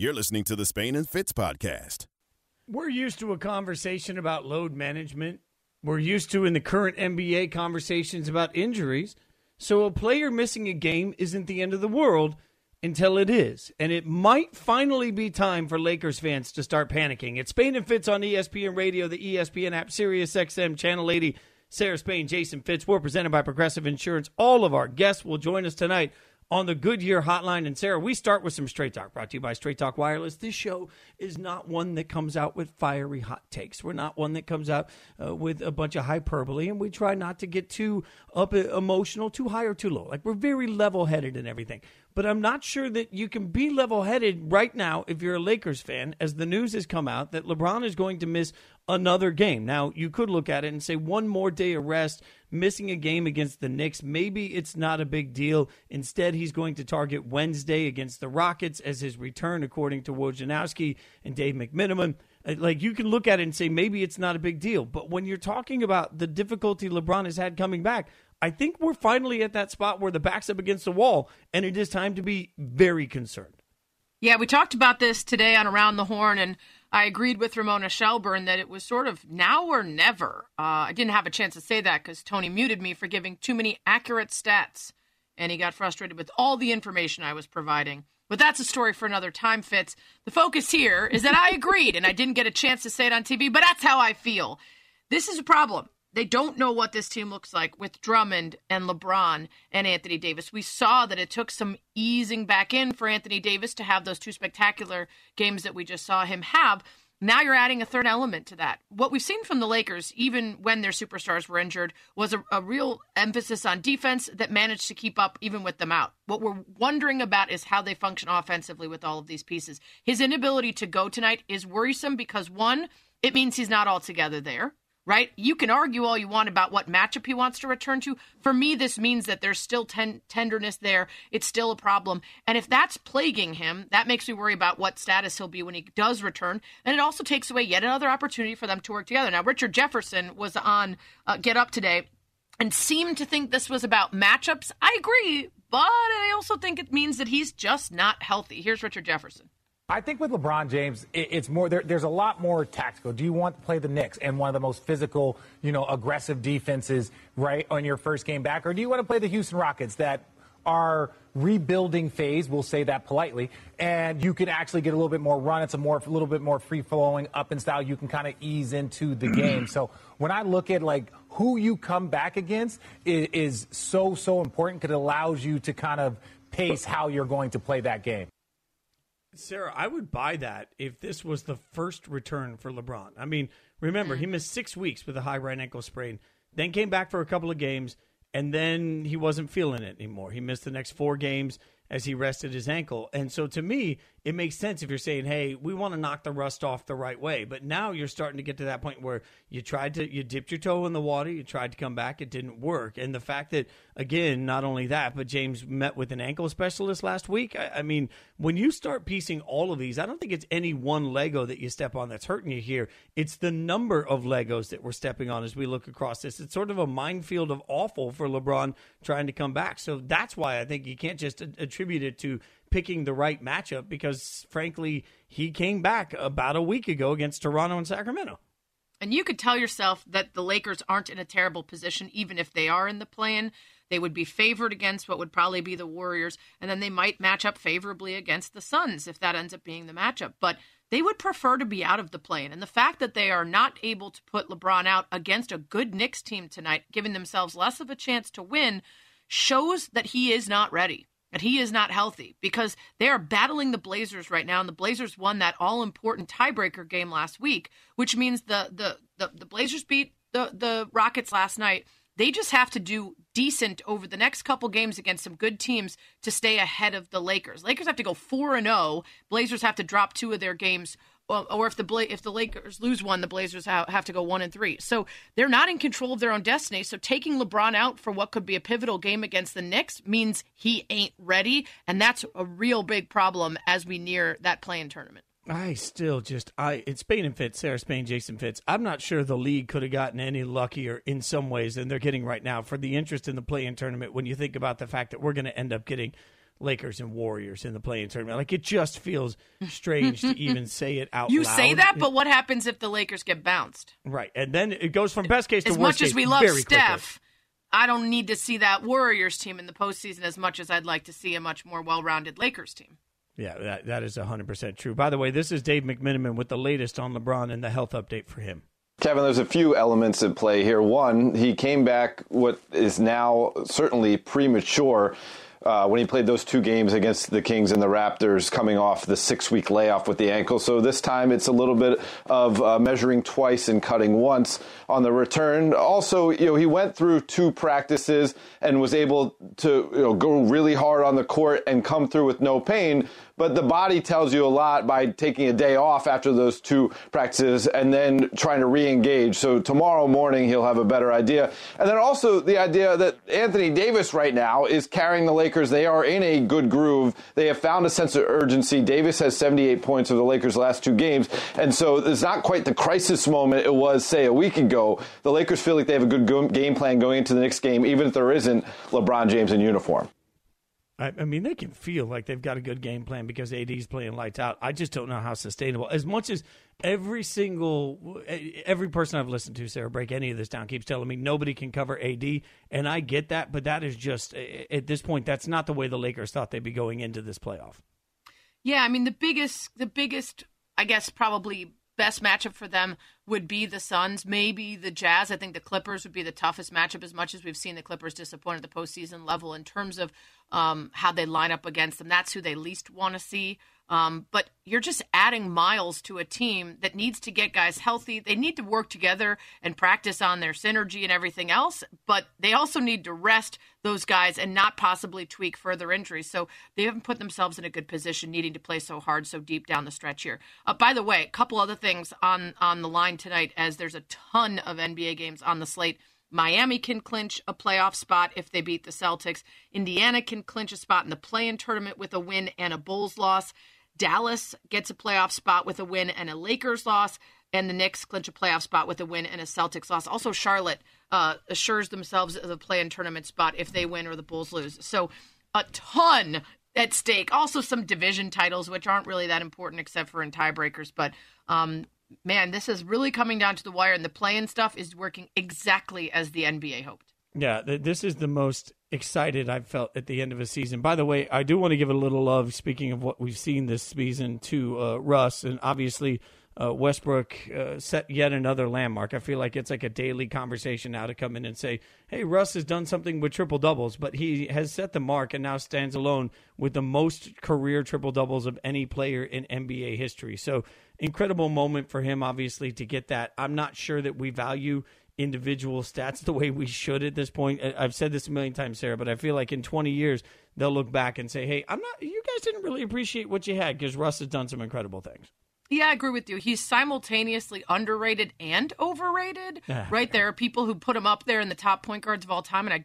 You're listening to the Spain and Fitz podcast. We're used to a conversation about load management. We're used to in the current NBA conversations about injuries. So a player missing a game isn't the end of the world until it is. And it might finally be time for Lakers fans to start panicking. It's Spain and Fitz on ESPN Radio, the ESPN app, Sirius XM, Channel 80. Sarah Spain, Jason Fitz. We're presented by Progressive Insurance. All of our guests will join us tonight on the Goodyear Hotline. And Sarah, we start with some Straight Talk brought to you by Straight Talk Wireless. This show is not one that comes out with fiery hot takes. We're not one that comes out uh, with a bunch of hyperbole, and we try not to get too up uh, emotional, too high or too low. Like we're very level headed and everything. But I'm not sure that you can be level headed right now if you're a Lakers fan, as the news has come out that LeBron is going to miss another game. Now, you could look at it and say one more day of rest, missing a game against the Knicks. Maybe it's not a big deal. Instead, he's going to target Wednesday against the Rockets as his return, according to Wojnarowski and Dave McMenamin. Uh, like you can look at it and say maybe it's not a big deal. But when you're talking about the difficulty LeBron has had coming back, I think we're finally at that spot where the back's up against the wall and it is time to be very concerned. Yeah, we talked about this today on Around the Horn, and I agreed with Ramona Shelburne that it was sort of now or never. Uh, I didn't have a chance to say that because Tony muted me for giving too many accurate stats, and he got frustrated with all the information I was providing. But that's a story for another time, Fitz. The focus here is that I agreed, and I didn't get a chance to say it on TV, but that's how I feel. This is a problem. They don't know what this team looks like with Drummond and LeBron and Anthony Davis. We saw that it took some easing back in for Anthony Davis to have those two spectacular games that we just saw him have. Now you're adding a third element to that. What we've seen from the Lakers, even when their superstars were injured, was a, a, real emphasis on defense that managed to keep up even with them out. What we're wondering about is how they function offensively with all of these pieces. His inability to go tonight is worrisome because, one, it means he's not altogether there right? You can argue all you want about what matchup he wants to return to. For me, this means that there's still ten- tenderness there. It's still a problem. And if that's plaguing him, that makes me worry about what status he'll be when he does return. And it also takes away yet another opportunity for them to work together. Now, Richard Jefferson was on uh, Get Up today and seemed to think this was about matchups. I agree, but I also think it means that he's just not healthy. Here's Richard Jefferson. I think with LeBron James, it's more there, there's a lot more tactical. Do you want to play the Knicks and one of the most physical, you know, aggressive defenses right on your first game back, or do you want to play the Houston Rockets that are rebuilding phase, we'll say that politely, and you can actually get a little bit more run. It's a more a little bit more free flowing up and style. You can kind of ease into the mm-hmm. game. So when I look at like who you come back against is, is so so important because it allows you to kind of pace how you're going to play that game. Sarah, I would buy that if this was the first return for LeBron. I mean, remember, he missed six weeks with a high right ankle sprain, then came back for a couple of games, and then he wasn't feeling it anymore. He missed the next four games as he rested his ankle. And so to me, it makes sense if you're saying, hey, we want to knock the rust off the right way. But now you're starting to get to that point where you tried to, you dipped your toe in the water, you tried to come back, it didn't work. And the fact that, again, not only that, but James met with an ankle specialist last week. I, I mean, when you start piecing all of these, I don't think it's any one Lego that you step on that's hurting you here. It's the number of Legos that we're stepping on as we look across this. It's sort of a minefield of awful for LeBron trying to come back. So that's why I think you can't just it to picking the right matchup because, frankly, he came back about a week ago against Toronto and Sacramento. And you could tell yourself that the Lakers aren't in a terrible position, even if they are in the play-in. They would be favored against what would probably be the Warriors, and then they might match up favorably against the Suns if that ends up being the matchup. But they would prefer to be out of the play-in. And the fact that they are not able to put LeBron out against a good Knicks team tonight, giving themselves less of a chance to win, shows that he is not ready that he is not healthy because they are battling the Blazers right now, and the Blazers won that all important tiebreaker game last week, which means the the the, the Blazers beat the the Rockets last night. They just have to do decent over the next couple games against some good teams to stay ahead of the Lakers. Lakers have to go 4 and 0. Blazers have to drop two of their games or if the Bla- if the Lakers lose one, the Blazers have to go one and three. So they're not in control of their own destiny. So taking LeBron out for what could be a pivotal game against the Knicks means he ain't ready, and that's a real big problem as we near that play-in tournament. I still just I it's Spain and Fitz, Sarah Spain, Jason Fitz. I'm not sure the league could have gotten any luckier in some ways than they're getting right now for the interest in the play-in tournament. When you think about the fact that we're going to end up getting Lakers and Warriors in the play-in tournament. Like it just feels strange to even say it out you loud. say that, but what happens if the Lakers get bounced? right, and then it goes from best case to As worst As much as we love very Steph, I don't need to see that Warriors team in the postseason as much as I'd like to see a much more well-rounded Lakers team. Yeah, that that is hundred percent true. By the way, this is Dave McMenamin with the latest on LeBron and the health update for him. Kevin, there's a few elements at play here. One, he came back what is now certainly premature. Uh, when he played those two games against the Kings and the Raptors, coming off the six week layoff with the ankle. So this time it's a little bit of uh, measuring twice and cutting once on the return. Also, you know, he went through two practices and was able to you know, go really hard on the court and come through with no pain. But the body tells you a lot by taking a day off after those two practices and then trying to re-engage. So tomorrow morning he'll have a better idea. And then also the idea that Anthony Davis right now is carrying the Lakers. They are in a good groove. They have found a sense of urgency. Davis has 78 points of the Lakers' last two games. And so it's not quite the crisis moment it was, say, a week ago. The Lakers feel like they have a good game plan going into the next game, even if there isn't LeBron James in uniform. I, I mean, they can feel like they've got a good game plan because AD's playing lights out. I just don't know how sustainable. As much as every single, every person I've listened to, Sarah, break any of this down, keeps telling me nobody can cover AD, and I get that, but that is just at this point, that's not the way the Lakers thought they'd be going into this playoff. Yeah, I mean the biggest, the biggest, I guess probably best matchup for them would be the Suns, maybe the Jazz. I think the Clippers would be the toughest matchup as much as we've seen the Clippers disappoint at the postseason level in terms of um, how they line up against them. That's who they least want to see. Um, but you're just adding miles to a team that needs to get guys healthy. They need to work together and practice on their synergy and everything else, but they also need to rest those guys and not possibly tweak further injuries. So they haven't put themselves in a good position needing to play so hard so deep down the stretch here. Uh, by the way, a couple other things on on the line tonight as there's a ton of NBA games on the slate. Miami can clinch a playoff spot if they beat the Celtics. Indiana can clinch a spot in the play-in tournament with a win and a Bulls loss. Dallas gets a playoff spot with a win and a Lakers loss, and the Knicks clinch a playoff spot with a win and a Celtics loss. Also, Charlotte uh, assures themselves of the play-in tournament spot if they win or the Bulls lose. So, a ton at stake. Also, some division titles, which aren't really that important except for in tiebreakers. But um, man, this is really coming down to the wire, and the play-in stuff is working exactly as the NBA hoped. Yeah, th- this is the most excited I've felt at the end of a season. By the way, I do want to give a little love, speaking of what we've seen this season, to uh, Russ. And obviously, uh, Westbrook uh, set yet another landmark. I feel like it's like a daily conversation now to come in and say, hey, Russ has done something with triple doubles, but he has set the mark and now stands alone with the most career triple doubles of any player in NBA history. So, incredible moment for him, obviously, to get that. I'm not sure that we value individual stats the way we should at this point. I've said this a million times, Sarah, but I feel like in 20 years they'll look back and say, "Hey, I'm not. You guys didn't really appreciate what you had because Russ has done some incredible things." Yeah, I agree with you. He's simultaneously underrated and overrated. right? There are people who put him up there in the top point guards of all time, and I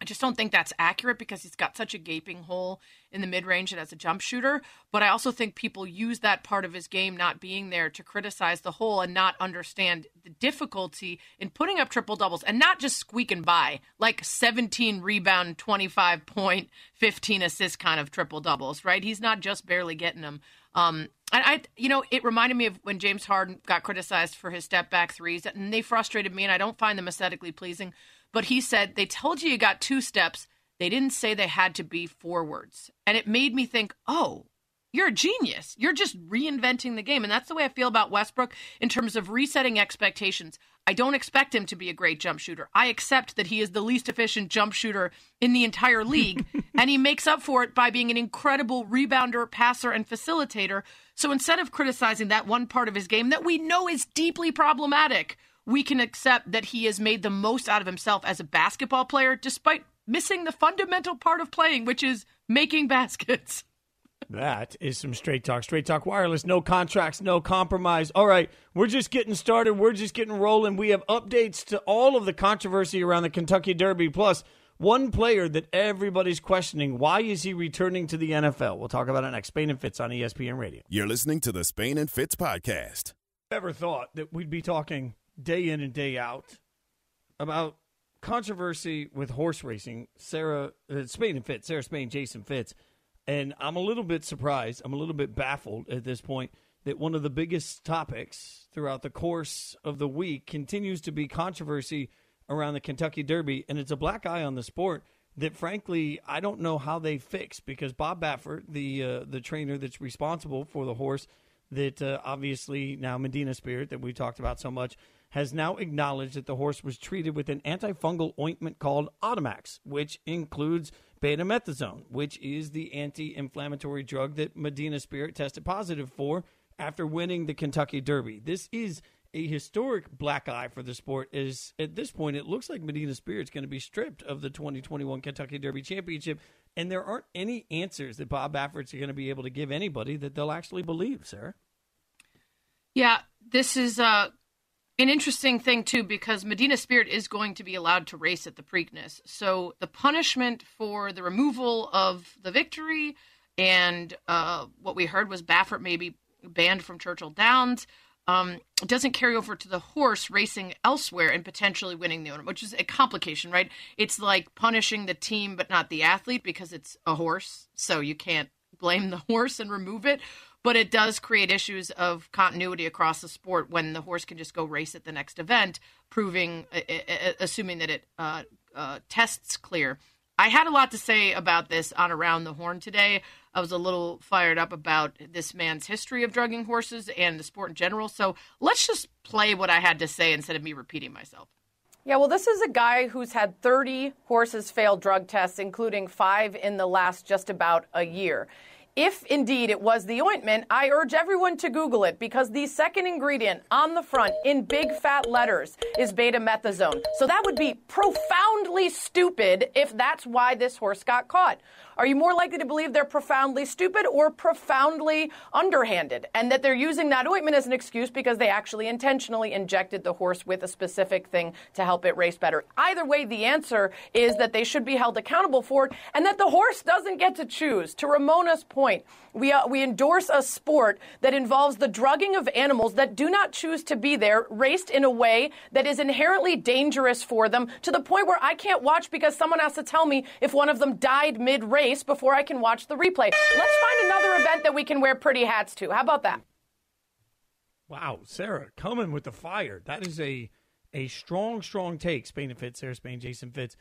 I just don't think that's accurate because he's got such a gaping hole in the mid range and as a jump shooter. But I also think people use that part of his game not being there to criticize the hole and not understand the difficulty in putting up triple doubles and not just squeaking by like 17 rebound, 25 point, 15 assist kind of triple doubles, right? He's not just barely getting them. Um, and I, you know, it reminded me of when James Harden got criticized for his step back threes, and they frustrated me, and I don't find them aesthetically pleasing. But he said, they told you you got two steps. They didn't say they had to be forwards. And it made me think, oh, you're a genius. You're just reinventing the game. And that's the way I feel about Westbrook in terms of resetting expectations. I don't expect him to be a great jump shooter. I accept that he is the least efficient jump shooter in the entire league, and he makes up for it by being an incredible rebounder, passer, and facilitator. So instead of criticizing that one part of his game that we know is deeply problematic, we can accept that he has made the most out of himself as a basketball player despite missing the fundamental part of playing, which is making baskets. That is some straight talk. Straight talk wireless, no contracts, no compromise. All right, we're just getting started. We're just getting rolling. We have updates to all of the controversy around the Kentucky Derby, plus one player that everybody's questioning. Why is he returning to the NFL? We'll talk about it next. Spain and Fitz on ESPN Radio. You're listening to the Spain and Fitz podcast. Ever thought that we'd be talking day in and day out about controversy with horse racing? Sarah, uh, Spain and Fitz, Sarah Spain, Jason Fitz. And I'm a little bit surprised. I'm a little bit baffled at this point that one of the biggest topics throughout the course of the week continues to be controversy around the Kentucky Derby, and it's a black eye on the sport that, frankly, I don't know how they fix because Bob Baffert, the uh, the trainer that's responsible for the horse, that uh, obviously now Medina Spirit that we talked about so much, has now acknowledged that the horse was treated with an antifungal ointment called Otomax, which includes betamethasone, which is the anti-inflammatory drug that Medina Spirit tested positive for after winning the Kentucky Derby. This is a historic black eye for the sport. Is at this point, it looks like Medina Spirit's going to be stripped of the 2021 Kentucky Derby Championship, and there aren't any answers that Bob Baffert's going to be able to give anybody that they'll actually believe, Sarah. Yeah, this is uh, an interesting thing too because Medina Spirit is going to be allowed to race at the Preakness. So the punishment for the removal of the victory and uh, what we heard was Baffert maybe banned from Churchill Downs. Um, doesn't carry over to the horse racing elsewhere and potentially winning the owner, which is a complication, right? It's like punishing the team but not the athlete because it's a horse, so you can't blame the horse and remove it. But it does create issues of continuity across the sport when the horse can just go race at the next event, proving, assuming that it uh, uh, tests clear. I had a lot to say about this on Around the Horn today. I was a little fired up about this man's history of drugging horses and the sport in general. So let's just play what I had to say instead of me repeating myself. Yeah, well, this is a guy who's had 30 horses fail drug tests, including five in the last just about a year. If indeed it was the ointment, I urge everyone to Google it because the second ingredient on the front in big fat letters is betamethasone. So that would be profoundly stupid if that's why this horse got caught. Are you more likely to believe they're profoundly stupid or profoundly underhanded and that they're using that ointment as an excuse because they actually intentionally injected the horse with a specific thing to help it race better? Either way, the answer is that they should be held accountable for it and that the horse doesn't get to choose. To Ramona's point, we, uh, we endorse a sport that involves the drugging of animals that do not choose to be there, raced in a way that is inherently dangerous for them to the point where I can't watch because someone has to tell me if one of them died mid race before I can watch the replay. Let's find another event that we can wear pretty hats to. How about that? Wow, Sarah, coming with the fire. That is a a strong, strong take. Spain and Fitz, Sarah Spain, Jason Fitz.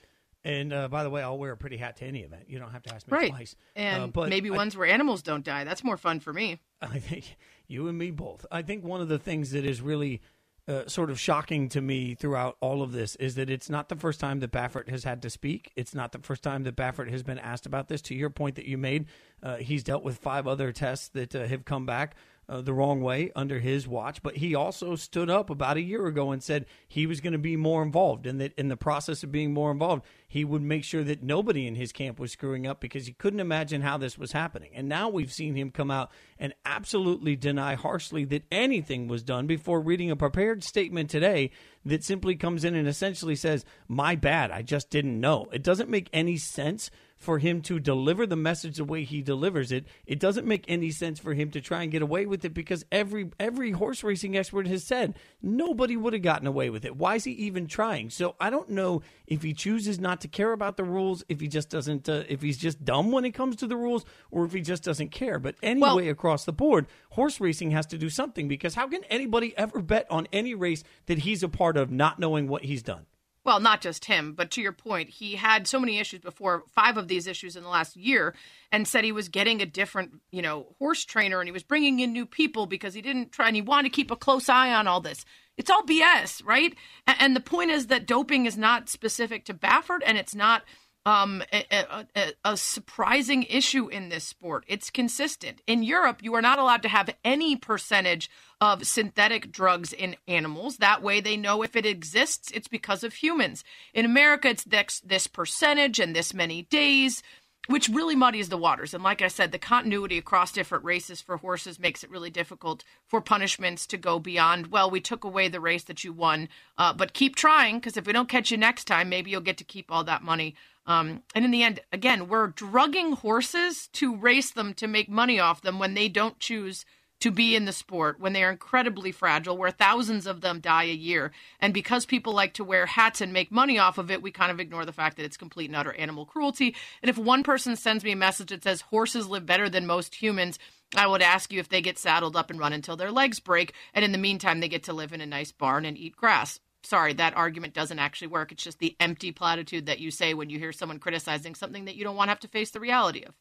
And uh, by the way, I'll wear a pretty hat to any event. You don't have to ask me right. twice. And uh, but maybe I, ones where animals don't die. That's more fun for me. I think you and me both. I think one of the things that is really uh, sort of shocking to me throughout all of this is that it's not the first time that Baffert has had to speak. It's not the first time that Baffert has been asked about this. To your point that you made, uh, he's dealt with five other tests that uh, have come back uh, the wrong way under his watch. But he also stood up about a year ago and said he was going to be more involved, and that in the process of being more involved, he would make sure that nobody in his camp was screwing up because he couldn't imagine how this was happening. And now we've seen him come out and absolutely deny harshly that anything was done before reading a prepared statement today that simply comes in and essentially says, My bad, I just didn't know. It doesn't make any sense for him to deliver the message the way he delivers it. It doesn't make any sense for him to try and get away with it because every every horse racing expert has said nobody would have gotten away with it. Why is he even trying? So I don't know if he chooses not to care about the rules, if he just doesn't, uh, if he's just dumb when it comes to the rules, or if he just doesn't care. But anyway, well, across the board, horse racing has to do something because how can anybody ever bet on any race that he's a part of not knowing what he's done? Well, not just him, but to your point, he had so many issues before, five of these issues in the last year, and said he was getting a different, you know, horse trainer and he was bringing in new people because he didn't try and he wanted to keep a close eye on all this. It's all BS, right? And the point is that doping is not specific to Baffert and it's not um, a, a, a, surprising issue in this sport. It's consistent. In Europe, you are not allowed to have any percentage of synthetic drugs in animals. That way, they know if it exists, it's because of humans. In America, it's this, this percentage and this many days which really muddies the waters. And like I said, the continuity across different races for horses makes it really difficult for punishments to go beyond, well, we took away the race that you won, uh, but keep trying because if we don't catch you next time, maybe you'll get to keep all that money. Um, and in the end, again, we're drugging horses to race them to make money off them when they don't choose to be in the sport when they are incredibly fragile, where thousands of them die a year. And because people like to wear hats and make money off of it, we kind of ignore the fact that it's complete and utter animal cruelty. And if one person sends me a message that says horses live better than most humans, I would ask you if they get saddled up and run until their legs break. And in the meantime, they get to live in a nice barn and eat grass. Sorry, that argument doesn't actually work. It's just the empty platitude that you say when you hear someone criticizing something that you don't want to have to face the reality of.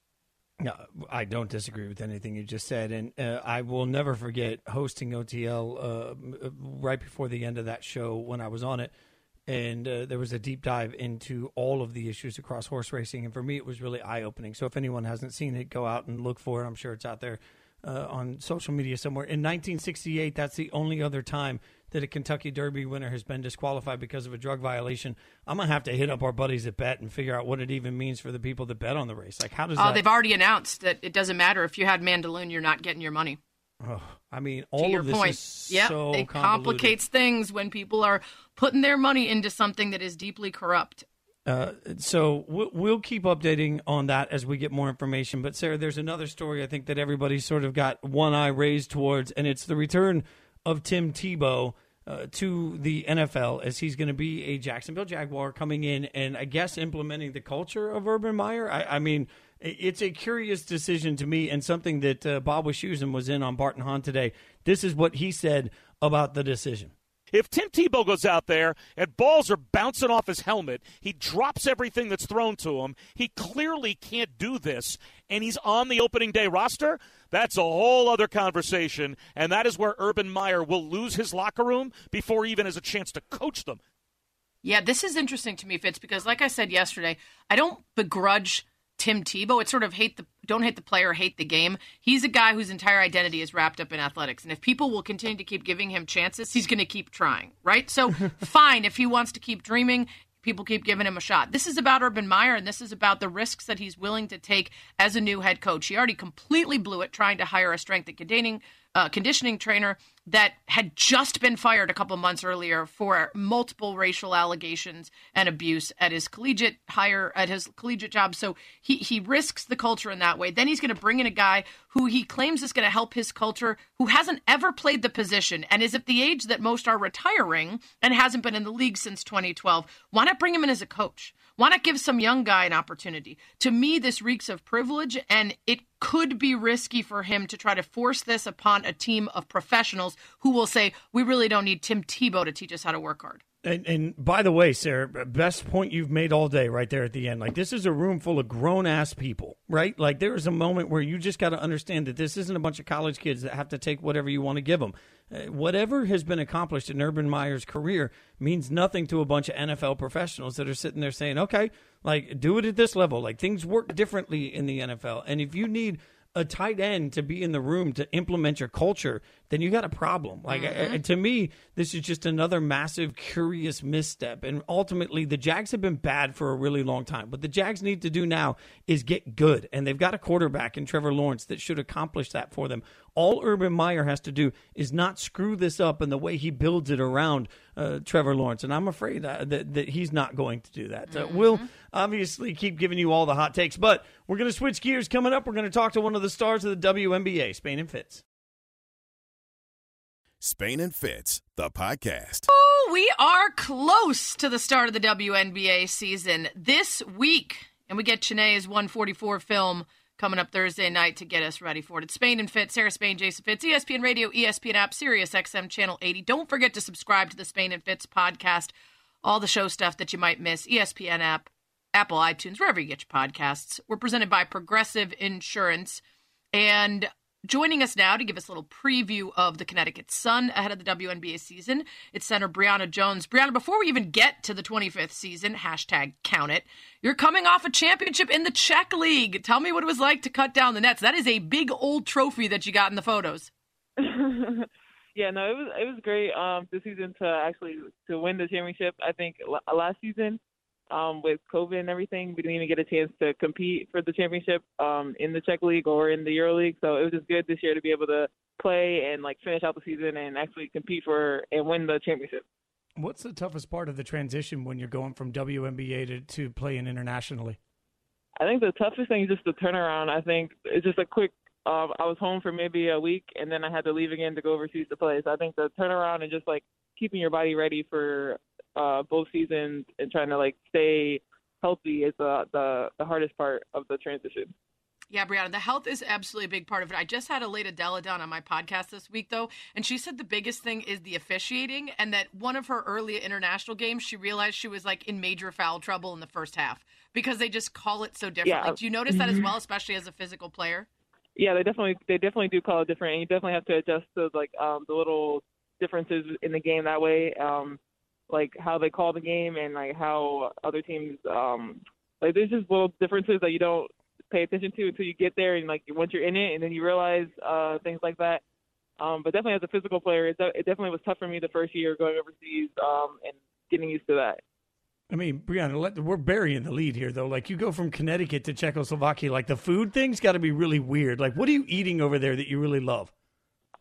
No, I don't disagree with anything you just said, and uh, I will never forget hosting OTL uh, right before the end of that show when I was on it, and uh, there was a deep dive into all of the issues across horse racing, and for me, it was really eye opening. So if anyone hasn't seen it, go out and look for it. I'm sure it's out there uh, on social media somewhere. In 1968, that's the only other time that a Kentucky Derby winner has been disqualified because of a drug violation. I'm gonna have to hit up our buddies at Bet and figure out what it even means for the people that bet on the race. Like, how does? Oh, that... they've already announced that it doesn't matter if you had Mandaloun, you're not getting your money. Oh, I mean, all to your of this point. is yeah, so it complicates things when people are putting their money into something that is deeply corrupt. Uh, so we'll, keep updating on that as we get more information. But Sarah, there's another story I think that everybody's sort of got one eye raised towards, and it's the return of Tim Tebow uh, to the NFL as he's going to be a Jacksonville Jaguar coming in and I guess implementing the culture of Urban Meyer. I, I mean, it's a curious decision to me and something that uh, Bob Wischusen was in on Bart and Hahn today. This is what he said about the decision. If Tim Tebow goes out there and balls are bouncing off his helmet, he drops everything that's thrown to him. He clearly can't do this, and he's on the opening day roster. That's a whole other conversation, and that is where Urban Meyer will lose his locker room before even has a chance to coach them. Yeah, this is interesting to me, Fitz, because like I said yesterday, I don't begrudge Tim Tebow. It's sort of hate the don't hate the player, hate the game. He's a guy whose entire identity is wrapped up in athletics, and if people will continue to keep giving him chances, he's going to keep trying, right? So fine if he wants to keep dreaming. People keep giving him a shot. This is about Urban Meyer, and this is about the risks that he's willing to take as a new head coach. He already completely blew it trying to hire a strength and conditioning, uh, conditioning trainer that had just been fired a couple months earlier for multiple racial allegations and abuse at his collegiate hire at his collegiate job. So he he risks the culture in that way. Then he's going to bring in a guy who he claims is going to help his culture, who hasn't ever played the position and is at the age that most are retiring and hasn't been in the league since 2012. Why not bring him in as a coach? Why not give some young guy an opportunity? To me, this reeks of privilege, and it could be risky for him to try to force this upon a team of professionals who will say, We really don't need Tim Tebow to teach us how to work hard. And, and, by the way, Sarah, best point you've made all day right there at the end. Like, this is a room full of grown ass people, right? Like, there is a moment where you just got to understand that this isn't a bunch of college kids that have to take whatever you want to give them. Uh, whatever has been accomplished in Urban Meyer's career means nothing to a bunch of NFL professionals that are sitting there saying, okay, like, do it at this level. Like, things work differently in the NFL. And if you need a tight end to be in the room to implement your culture, then you got a problem. Like mm-hmm. to me, this is just another massive, curious misstep. And ultimately, the Jags have been bad for a really long time. What the Jags need to do now is get good, and they've got a quarterback in Trevor Lawrence that should accomplish that for them. All Urban Meyer has to do is not screw this up in the way he builds it around uh, Trevor Lawrence, and I'm afraid uh, that, that he's not going to do that. Mm-hmm. we'll obviously keep giving you all the hot takes, but we're going to switch gears coming up. We're going to talk to one of the stars of the WNBA, Spain and Fitz. Spain and Fitz, the podcast. Oh, we are close to the start of the WNBA season this week, and we get Chiney's 144 film coming up Thursday night to get us ready for it. It's Spain and Fitz, Sarah Spain, Jason Fitz, ESPN Radio, ESPN app, Sirius XM Channel 80. Don't forget to subscribe to the Spain and Fitz podcast. All the show stuff that you might miss, ESPN app, Apple, iTunes, wherever you get your podcasts. We're presented by Progressive Insurance. And Joining us now to give us a little preview of the Connecticut Sun ahead of the WNBA season, it's center Brionna Jones. Brionna, before we even get to the 25th season, hashtag count it, you're coming off a championship in the Czech League. Tell me what it was like to cut down the nets. That is a big old trophy that you got in the photos. yeah, no, it was it was great um, this season to actually to win the championship. I think last season um, with COVID and everything, we didn't even get a chance to compete for the championship um, in the Czech League or in the Euro League. So it was just good this year to be able to play and like finish out the season and actually compete for and win the championship. What's the toughest part of the transition when you're going from WNBA to, to playing internationally? I think the toughest thing is just the turnaround. I think it's just a quick um, I was home for maybe a week, and then I had to leave again to go overseas to play. So I think the turnaround and just like keeping your body ready for uh, both seasons and trying to like stay healthy is the the, the hardest part of the transition. Yeah, Brionna, the health is absolutely a big part of it. I just had Elena Delle Donne on my podcast this week, though, and she said the biggest thing is the officiating, and that one of her early international games, she realized she was like in major foul trouble in the first half because they just call it so differently. Yeah. Do you notice that as well, especially as a physical player? Yeah, they definitely they definitely do call it different, and you definitely have to adjust to like um, the little differences in the game that way, um, like how they call the game and like how other teams um, like there's just little differences that you don't pay attention to until you get there and like once you're in it and then you realize uh, things like that. Um, but definitely as a physical player, it, it definitely was tough for me the first year going overseas um, and getting used to that. I mean, Brionna, let, we're burying the lead here, though. Like, you go from Connecticut to Czechoslovakia. Like, the food thing's got to be really weird. Like, what are you eating over there that you really love?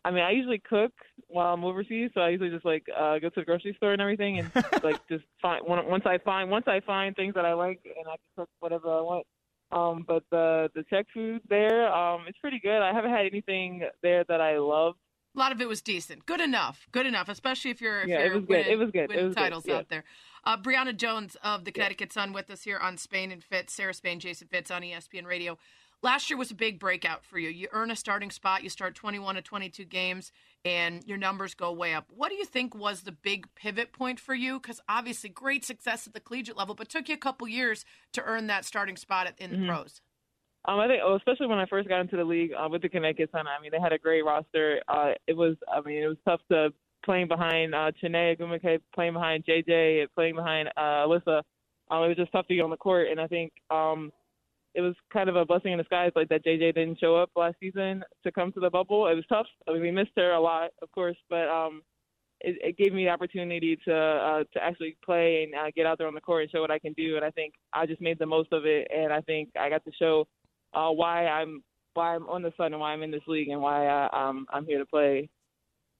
I mean, I usually cook while I'm overseas, so I usually just like uh, go to the grocery store and everything, and like just find once I find once I find things that I like, and I can cook whatever I want. Um, but the the Czech food there, um, it's pretty good. I haven't had anything there that I love. A lot of it was decent, good enough, good enough, especially if you're if Yeah, it you're was good. winning, It was good. It was good. titles Yeah. out there. Uh, Brionna Jones of the Connecticut Sun with us here on Spain and Fitz. Sarah Spain, Jason Fitz on ESPN Radio. Last year was a big breakout for you. You earn a starting spot. You start 21 to 22 games, and your numbers go way up. What do you think was the big pivot point for you? Because obviously, great success at the collegiate level, but took you a couple years to earn that starting spot in the Mhm. pros. Um, I think, oh, especially when I first got into the league uh, with the Connecticut Sun, I mean, they had a great roster. Uh, it was, I mean, it was tough to playing behind uh, Chiney Ogwumike, playing behind JJ, playing behind uh, Alyssa. Um, it was just tough to get on the court, and I think um, it was kind of a blessing in disguise, like that JJ didn't show up last season to come to the bubble. It was tough. I mean, we missed her a lot, of course, but um, it, it gave me the opportunity to uh, to actually play and uh, get out there on the court and show what I can do. And I think I just made the most of it, and I think I got to show uh, why I'm why I'm on the Sun and why I'm in this league and why I, um, I'm here to play.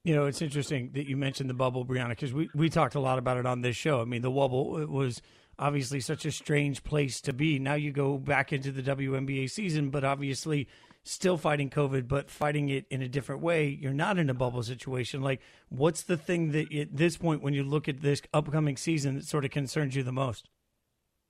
You know, it's interesting that you mentioned the bubble, Brionna, because we, we talked a lot about it on this show. I mean, the bubble was obviously such a strange place to be. Now you go back into the WNBA season, but obviously still fighting COVID, but fighting it in a different way. You're not in a bubble situation. Like, what's the thing that at this point, when you look at this upcoming season, that sort of concerns you the most?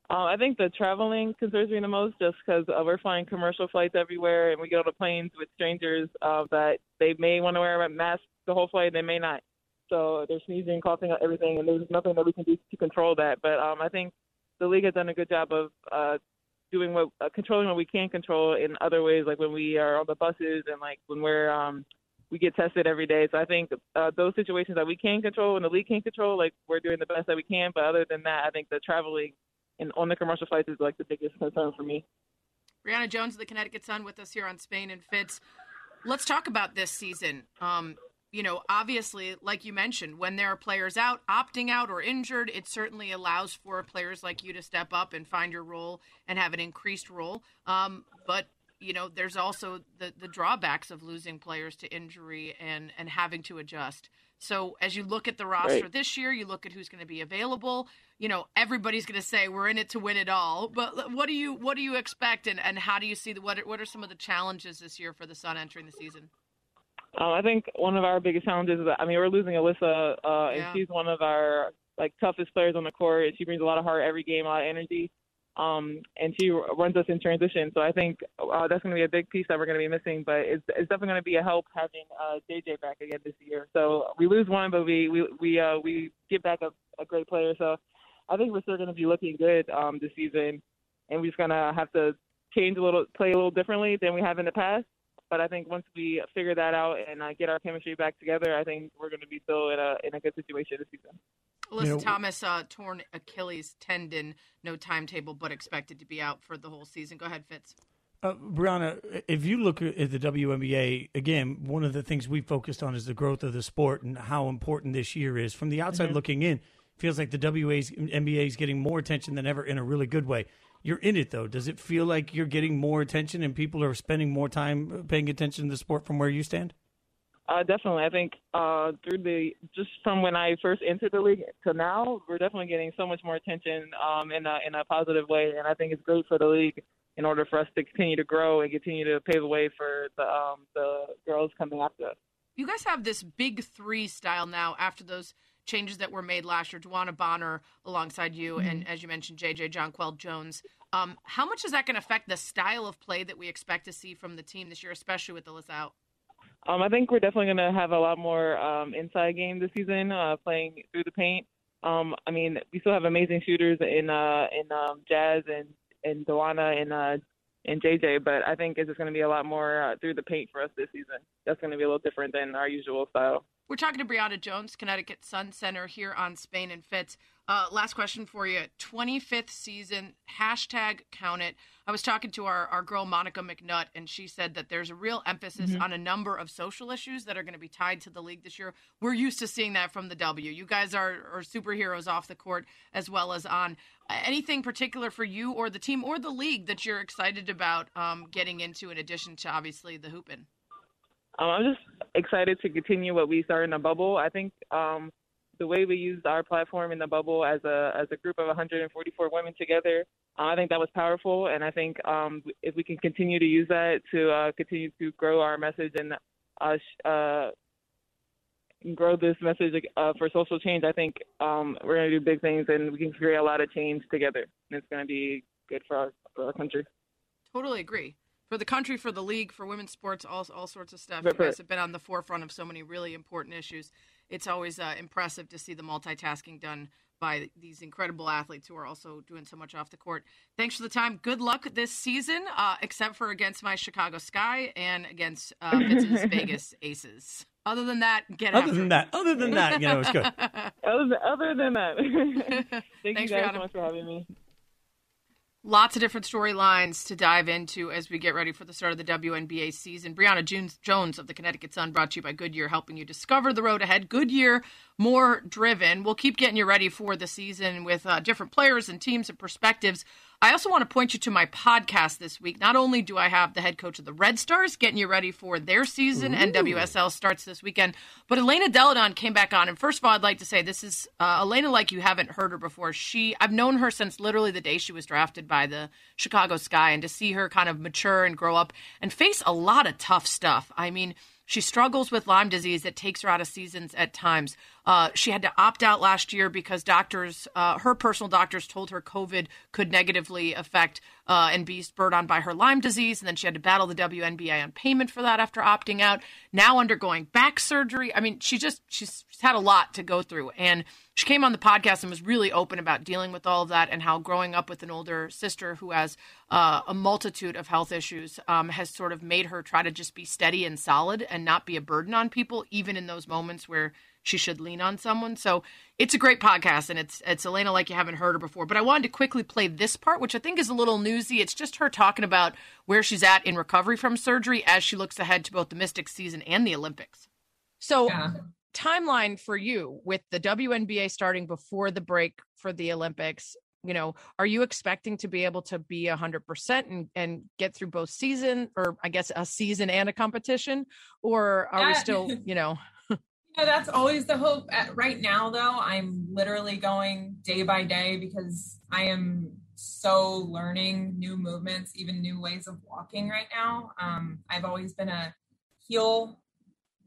Um, I think the traveling concerns me the most, just because uh, we're flying commercial flights everywhere, and we get on the planes with strangers uh, that they may want to wear a mask the whole flight, they may not. So they're sneezing, coughing, everything, and there's nothing that we can do to control that. But um, I think the league has done a good job of uh, doing what uh, controlling what we can control in other ways, like when we are on the buses and like when we're um, we get tested every day. So I think uh, those situations that we can control and the league can control, like we're doing the best that we can. But other than that, I think the traveling and on the commercial flights is like the biggest concern for me. Brianna Jones of the Connecticut Sun with us here on Spain and Fitz. Let's talk about this season. Um, you know, obviously, like you mentioned, when there are players out, opting out or injured, it certainly allows for players like you to step up and find your role and have an increased role. Um, but you know, there's also the the drawbacks of losing players to injury and and having to adjust. So as you look at the roster Right. this year, you look at who's going to be available. You know, everybody's going to say we're in it to win it all. But what do you what do you expect, and, and how do you see the what are, what are some of the challenges this year for the Sun entering the season? Um, I think one of our biggest challenges is that I mean we're losing Alyssa, uh, and Yeah. she's one of our like toughest players on the court. She brings a lot of heart every game, a lot of energy, um, and she runs us in transition. So I think uh, that's going to be a big piece that we're going to be missing. But it's, it's definitely going to be a help having uh, JJ back again this year. So we lose one, but we we we uh, we get back a, a great player. So I think we're still going to be looking good um, this season, and we're just going to have to change a little, play a little differently than we have in the past. But I think once we figure that out and uh, get our chemistry back together, I think we're going to be still in a in a good situation this season. Alyssa You know- Thomas uh, torn Achilles tendon, no timetable, but expected to be out for the whole season. Go ahead, Fitz. Uh, Brionna, if you look at the WNBA, again, one of the things we focused on is the growth of the sport and how important this year is. From the outside looking in, feels like the WA's NBA is getting more attention than ever in a really good way. You're in it though. Does it feel like you're getting more attention and people are spending more time paying attention to the sport from where you stand? Uh, definitely, I think uh, through the just from when I first entered the league to now, we're definitely getting so much more attention um, in a in a positive way, and I think it's great for the league in order for us to continue to grow and continue to pave the way for the um, the girls coming after us. You guys have this big three style now after those changes that were made last year. DeWanna Bonner alongside you, mm-hmm. and as you mentioned, JJ Jonquel Jones. Um, how much is that going to affect the style of play that we expect to see from the team this year, especially with Alyssa out? Um, I think we're definitely going to have a lot more um, inside game this season, uh, playing through the paint. Um, I mean, we still have amazing shooters in uh, in um, Jazz and and DeWanna and uh, and JJ, but I think it's just going to be a lot more uh, through the paint for us this season. That's going to be a little different than our usual style. We're talking to Brionna Jones, Connecticut Sun Center here on Spain and Fitz. Uh, last question for you. 25th season, hashtag count it. I was talking to our, our girl, Monica McNutt, and she said that there's a real emphasis mm-hmm. on a number of social issues that are going to be tied to the league this year. We're used to seeing that from the W. You guys are, are superheroes off the court as well as on. Anything particular for you or the team or the league that you're excited about um, getting into in addition to obviously the hooping? Um, I'm just excited to continue what we started in the bubble. I think um, the way we used our platform in the bubble as a as a group of 144 women together, uh, I think that was powerful. And I think um, if we can continue to use that to uh, continue to grow our message and uh, uh, grow this message uh, for social change, I think um, we're going to do big things and we can create a lot of change together. And it's going to be good for our, for our country. Totally agree for the country, for the league, for women's sports, all all sorts of stuff. You guys have been on the forefront of so many really important issues. It's always uh, impressive to see the multitasking done by these incredible athletes who are also doing so much off the court. Thanks for the time. Good luck this season, uh, except for against my Chicago Sky and against uh, Vegas Aces. Other than that, get other than it. that, other than that, you know, it's good. other, other than that, thank Thanks you guys so much for having me. Lots of different storylines to dive into as we get ready for the start of the WNBA season. Brionna Jones of the Connecticut Sun brought to you by Goodyear, helping you discover the road ahead. Goodyear, more driven. We'll keep getting you ready for the season with uh, different players and teams and perspectives. I also want to point you to my podcast this week. Not only do I have the head coach of the Red Stars getting you ready for their season, Ooh. NWSL starts this weekend, but Elena Delle Donne came back on. And first of all, I'd like to say this is uh, Elena like you haven't heard her before. She I've known her since literally the day she was drafted by the Chicago Sky, and to see her kind of mature and grow up and face a lot of tough stuff. I mean she struggles with Lyme disease that takes her out of seasons at times. Uh, she had to opt out last year because doctors, uh, her personal doctors, told her COVID could negatively affect uh, and be spurred on by her Lyme disease. And then she had to battle the WNBA on payment for that after opting out. Now undergoing back surgery. I mean, she just, she's had a lot to go through. And she came on the podcast and was really open about dealing with all of that and how growing up with an older sister who has uh, a multitude of health issues um, has sort of made her try to just be steady and solid and not be a burden on people, even in those moments where she should lean on someone. So it's a great podcast, and it's it's Elena like you haven't heard her before. But I wanted to quickly play this part, which I think is a little newsy. It's just her talking about where she's at in recovery from surgery as she looks ahead to both the Mystics season and the Olympics. So. Yeah. Timeline for you with the WNBA starting before the break for the Olympics you know are you expecting to be able to be 100% and, and get through both season or i guess a season and a competition or are we still you know know, that's always the hope. At, right now, though, I'm literally going day by day because I am so learning new movements, even new ways of walking right now. Um, I've always been a heel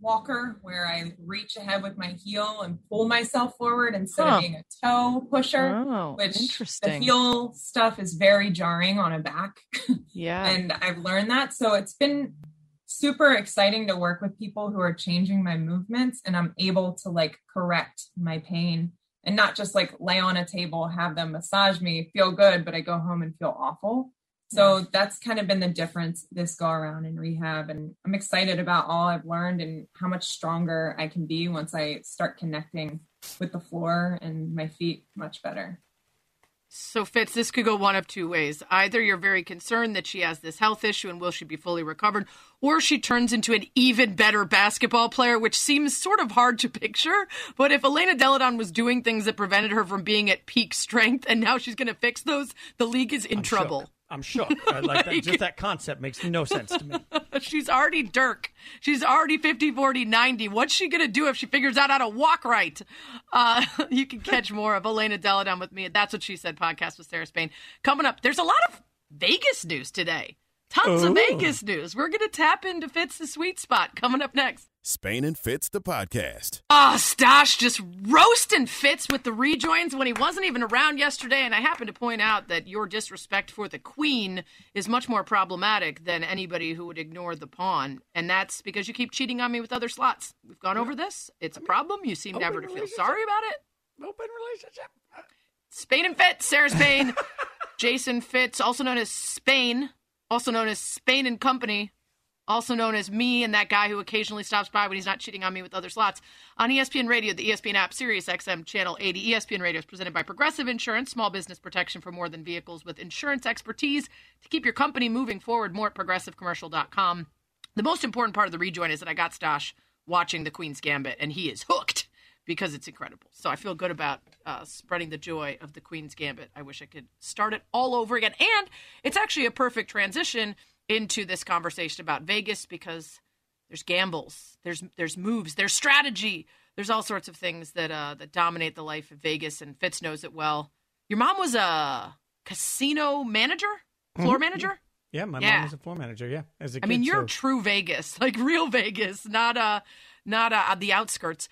walker where I reach ahead with my heel and pull myself forward instead huh. of being a toe pusher, oh, which interesting. the heel stuff is very jarring on a back. Yeah. and I've learned that. So it's been super exciting to work with people who are changing my movements and I'm able to like correct my pain and not just like lay on a table, have them massage me, feel good, but I go home and feel awful. So yeah. that's kind of been the difference this go around in rehab. And I'm excited about all I've learned and how much stronger I can be once I start connecting with the floor and my feet much better. So, Fitz, this could go one of two ways. Either you're very concerned that she has this health issue and will she be fully recovered, or she turns into an even better basketball player, which seems sort of hard to picture. But if Elena Delle Donne was doing things that prevented her from being at peak strength and now she's going to fix those, the league is in I'm trouble. Shook. I'm shook. I like, that. Just that concept makes no sense to me. She's already Dirk. She's already 50, 40, 90. What's she going to do if she figures out how to walk right? Uh, you can catch more of Elena Delle Donne with me. That's what she said podcast with Sarah Spain. Coming up, there's a lot of Vegas news today. Tons of Vegas news. We're going to tap into Fitz's sweet spot coming up next. Spain and Fitz, the podcast. Oh, Stash just roasting Fitz with the rejoins when he wasn't even around yesterday. And I happen to point out that your disrespect for the Queen is much more problematic than anybody who would ignore the pawn. And that's because you keep cheating on me with other slots. We've gone over this. It's a problem. You seem never to feel sorry about it. Open relationship. Spain and Fitz, Sarah Spain, Jason Fitz, also known as Spain, also known as Spain and Company, also known as me and that guy who occasionally stops by when he's not cheating on me with other slots. On ESPN Radio, the ESPN app, Sirius XM Channel 80, ESPN Radio is presented by Progressive Insurance, small business protection for more than vehicles with insurance expertise to keep your company moving forward. More at progressivecommercial.com. The most important part of the rejoin is that I got Stash watching the Queen's Gambit, and he is hooked because it's incredible. So I feel good about uh, spreading the joy of the Queen's Gambit. I wish I could start it all over again. And it's actually a perfect transition into this conversation about Vegas because there's gambles, there's there's moves, there's strategy, there's all sorts of things that uh, that dominate the life of Vegas, and Fitz knows it well. Your mom was a casino manager, floor manager. Yeah, my Yeah. mom was a floor manager. Yeah, as a I kid. mean, you're so- true Vegas, like real Vegas, not uh, not uh, the outskirts.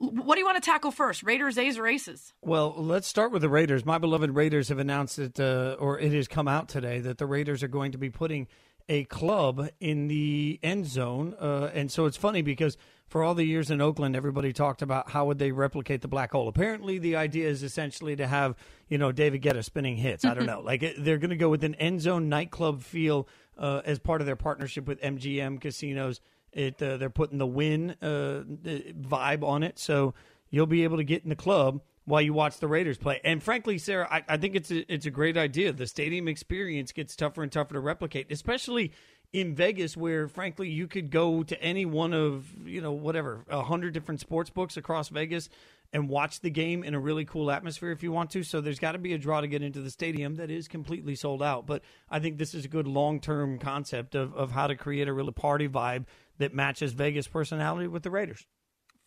What do you want to tackle first? Raiders, A's, or Aces? Well, let's start with the Raiders. My beloved Raiders have announced that, uh, or it has come out today, that the Raiders are going to be putting a club in the end zone. Uh, and so it's funny because for all the years in Oakland, everybody talked about how would they replicate the black hole. Apparently, the idea is essentially to have, you know, David Guetta spinning hits. I don't know. Like they're going to go with an end zone nightclub feel uh, as part of their partnership with MGM Casinos. It uh, they're putting the Wynn uh, vibe on it, so you'll be able to get in the club while you watch the Raiders play. And frankly, Sarah, I, I think it's a, it's a great idea. The stadium experience gets tougher and tougher to replicate, especially in Vegas, where frankly you could go to any one of you know whatever a hundred different sports books across Vegas and watch the game in a really cool atmosphere if you want to. So there's got to be a draw to get into the stadium that is completely sold out. But I think this is a good long term concept of, of how to create a really party vibe that matches Vegas personality with the Raiders.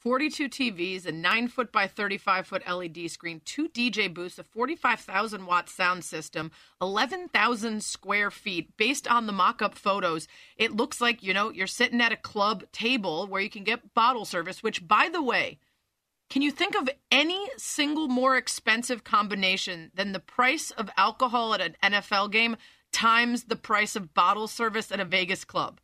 42 TVs, a 9 foot by 35 foot LED screen, two DJ booths, a 45,000 watt sound system, 11,000 square feet. Based on the mock up photos, it looks like, you know, you're sitting at a club table where you can get bottle service, which, by the way, can you think of any single more expensive combination than the price of alcohol at an NFL game times the price of bottle service at a Vegas club?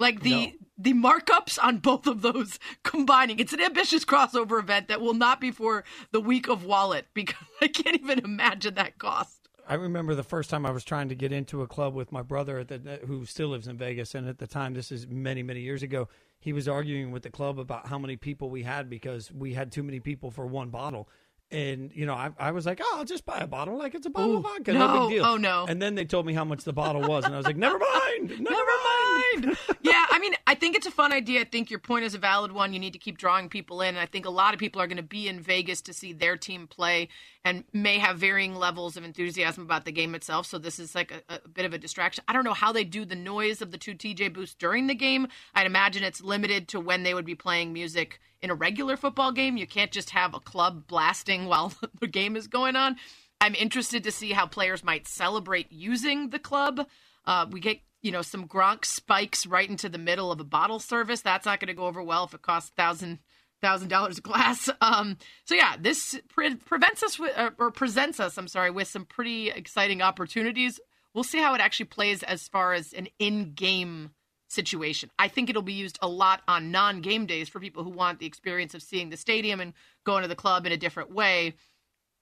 Like the the markups on both of those combining. It's an ambitious crossover event that will not be for the week of wallet because I can't even imagine that cost. I remember the first time I was trying to get into a club with my brother at the, who still lives in Vegas, and at the time, this is many, many years ago, he was arguing with the club about how many people we had because we had too many people for one bottle. And you know, I, I was like, "Oh, I'll just buy a bottle, like it's a bottle of vodka, no, no. big deal." Oh, no. And then they told me how much the bottle was, and I was like, "Never mind, never, Never mind." mind. yeah, I mean, I think it's a fun idea. I think your point is a valid one. You need to keep drawing people in. And I think a lot of people are going to be in Vegas to see their team play and may have varying levels of enthusiasm about the game itself. So this is like a, a bit of a distraction. I don't know how they do the noise of the two DJ booths during the game. I'd imagine it's limited to when they would be playing music in a regular football game. You can't just have a club blasting while the game is going on. I'm interested to see how players might celebrate using the club. Uh, we get you know some Gronk spikes right into the middle of a bottle service. That's not going to go over well if it costs thousand thousand dollars a glass. Um, so yeah, this pre- prevents us with, uh, or presents us, I'm sorry, with some pretty exciting opportunities. We'll see how it actually plays as far as an in-game situation. I think it'll be used a lot on non-game days for people who want the experience of seeing the stadium and going to the club in a different way.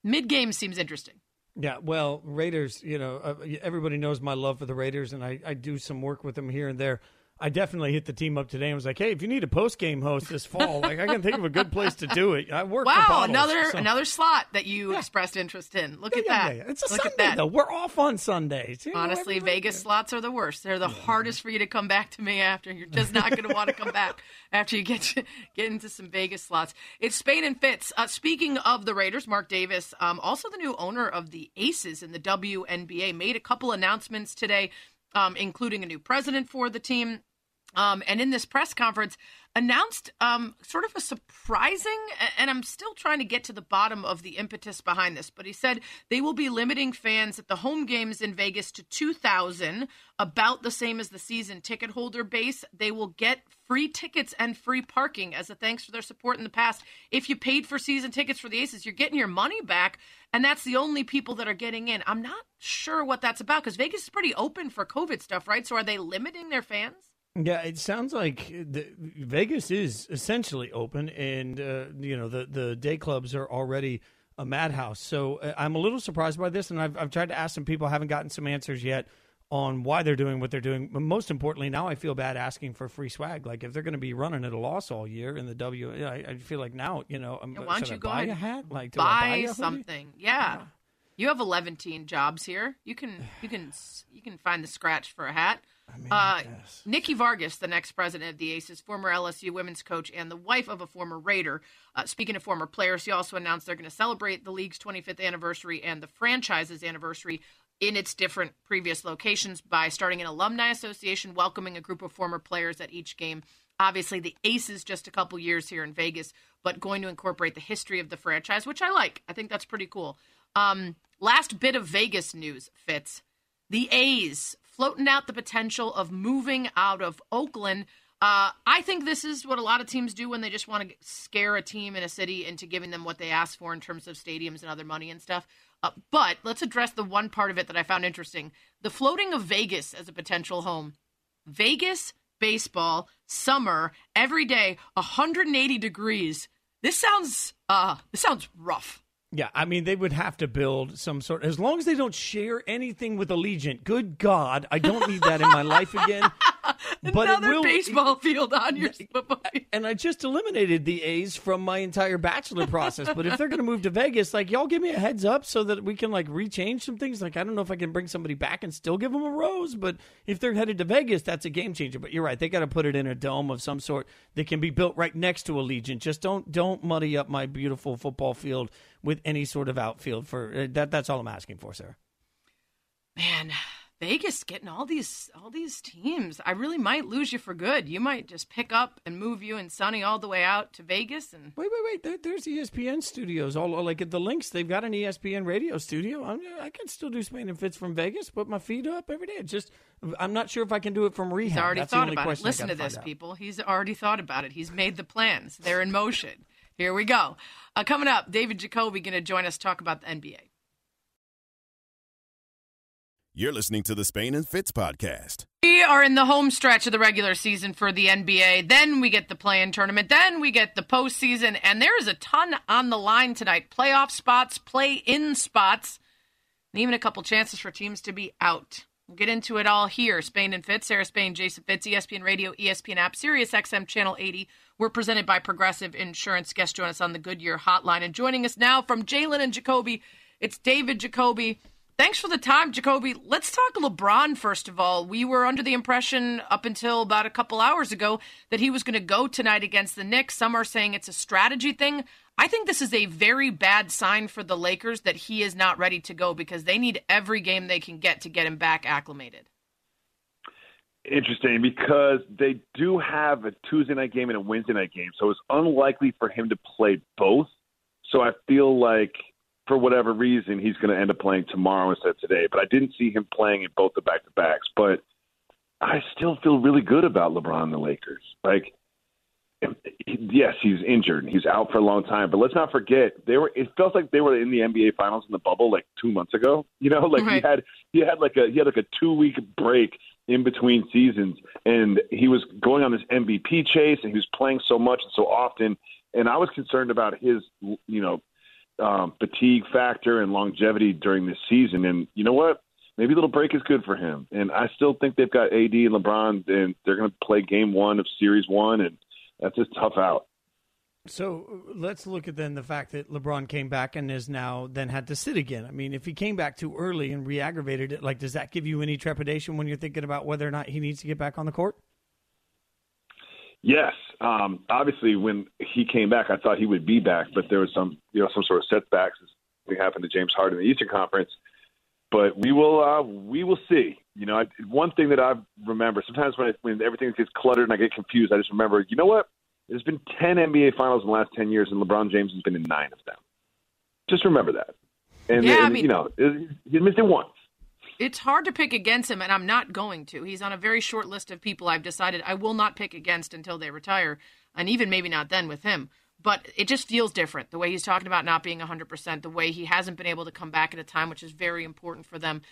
Mid-game seems interesting. Yeah, well, Raiders, you know, uh, everybody knows my love for the Raiders, and I, I do some work with them here and there. I definitely hit the team up today and was like, "Hey, if you need a post game host this fall, like I can think of a good place to do it. I work for Wow, bottles, another so- another slot that you expressed interest in. Look Yeah, at yeah, that. yeah, yeah. It's a Look Sunday at that. though. We're off on Sundays. You Honestly, Vegas slots are the worst. They're the hardest for you to come back to me after. You're just not going to want to come back after you get to, get into some Vegas slots. It's Spain and Fitz. Uh, speaking of the Raiders, Mark Davis, um, also the new owner of the Aces in the WNBA, made a couple announcements today, um, including a new president for the team. Um, and in this press conference, announced um, sort of a surprising, and I'm still trying to get to the bottom of the impetus behind this, but he said they will be limiting fans at the home games in Vegas to 2,000, about the same as the season ticket holder base. They will get free tickets and free parking as a thanks for their support in the past. If you paid for season tickets for the Aces, you're getting your money back, and that's the only people that are getting in. I'm not sure what that's about because Vegas is pretty open for COVID stuff, right? So are they limiting their fans? Yeah, it sounds like the, Vegas is essentially open, and uh, you know the the day clubs are already a madhouse. So uh, I'm a little surprised by this, and I've I've tried to ask some people, I haven't gotten some answers yet on why they're doing what they're doing. But most importantly, now I feel bad asking for free swag. Like if they're going to be running at a loss all year in the W, I, I feel like now you know. Yeah, why don't you I go buy ahead a hat? Like buy, buy something? Yeah. yeah. You have 11 teen jobs here. You can you can you can find the scratch for a hat. I mean, uh, Nikki Fargas, the next president of the Aces, former LSU women's coach and the wife of a former Raider. Uh, speaking of former players, he also announced they're going to celebrate the league's 25th anniversary and the franchise's anniversary in its different previous locations by starting an alumni association, welcoming a group of former players at each game. Obviously, the Aces just a couple years here in Vegas, but going to incorporate the history of the franchise, which I like. I think that's pretty cool. Um, last bit of Vegas news, Fitz. The A's floating out the potential of moving out of Oakland. Uh, I think this is what a lot of teams do when they just want to scare a team in a city into giving them what they ask for in terms of stadiums and other money and stuff. Uh, but let's address the one part of it that I found interesting the floating of Vegas as a potential home. Vegas, baseball, summer, every day, 180 degrees. This sounds uh this sounds rough. Yeah, I mean they would have to build some sort. As long as they don't share anything with Allegiant, good God, I don't need that in my life again. But Another will, baseball field on your And I just eliminated the A's from my entire bachelor process. But if they're going to move to Vegas, like y'all give me a heads up so that we can like rechange some things. Like I don't know if I can bring somebody back and still give them a rose, but if they're headed to Vegas, that's a game changer. But you're right, they got to put it in a dome of some sort that can be built right next to Allegiant. Just don't don't muddy up my beautiful football field with any sort of outfield for uh, that. That's all I'm asking for, sir. Man, Vegas getting all these all these teams. I really might lose you for good. You might just pick up and move you and Sonny all the way out to Vegas. And wait, wait, wait. There, there's ESPN studios. All like at the links, they've got an ESPN radio studio. I'm, i can still do Spain and Fitz from Vegas. Put my feet up every day. just I'm not sure if I can do it from rehab. He's already That's thought about it. Listen to this, out. people. He's already thought about it. He's made the plans. They're in motion. Here we go. Uh, coming up, David Jacoby going to join us talk about the NBA. You're listening to the Spain and Fitz podcast. We are in the home stretch of the regular season for the NBA. Then we get the play-in tournament. Then we get the postseason, and there is a ton on the line tonight: playoff spots, play-in spots, and even a couple chances for teams to be out. We'll get into it all here. Spain and Fitz, Sarah Spain, Jason Fitz, ESPN Radio, ESPN App, Sirius XM Channel 80. We're presented by Progressive Insurance. Guest join us on the Goodyear Hotline, and joining us now from Jalen and Jacoby, it's David Jacoby. Thanks for the time, Jacoby. Let's talk LeBron first of all. We were under the impression up until about a couple hours ago that he was going to go tonight against the Knicks. Some are saying it's a strategy thing. I think this is a very bad sign for the Lakers that he is not ready to go because they need every game they can get to get him back acclimated. Interesting because they do have a Tuesday night game and a Wednesday night game, so it's unlikely for him to play both. So I feel like for whatever reason, he's going to end up playing tomorrow instead of today. But I didn't see him playing in both the back to backs. But I still feel really good about LeBron and the Lakers. Like, yes, he's injured. He's out for a long time. But let's not forget they were. It felt like they were in the NBA Finals in the bubble like two months ago. You know, like right. he had he had like a he had like a two week break in between seasons, and he was going on this MVP chase, and he was playing so much and so often. And I was concerned about his, you know, um, fatigue factor and longevity during this season. And you know what? Maybe a little break is good for him. And I still think they've got AD and LeBron, and they're going to play Game One of Series One, and that's a tough out. So let's look at then the fact that LeBron came back and is now then had to sit again. I mean, if he came back too early and re-aggravated it, like does that give you any trepidation when you're thinking about whether or not he needs to get back on the court? Yes, um, obviously when he came back, I thought he would be back, but there was some, you know, some sort of setbacks. It happened to James Harden in the Eastern Conference, but we will, uh, we will see. You know, I, one thing that I remember sometimes when it, when everything gets cluttered and I get confused, I just remember, you know what? There's been 10 NBA finals in the last 10 years, and LeBron James has been in nine of them. Just remember that. And, Yeah, I mean- you know, he missed it once. It's hard to pick against him, and I'm not going to. He's on a very short list of people I've decided I will not pick against until they retire, and even maybe not then with him. But it just feels different the way he's talking about not being 100%, the way he hasn't been able to come back at a time, which is very important for them.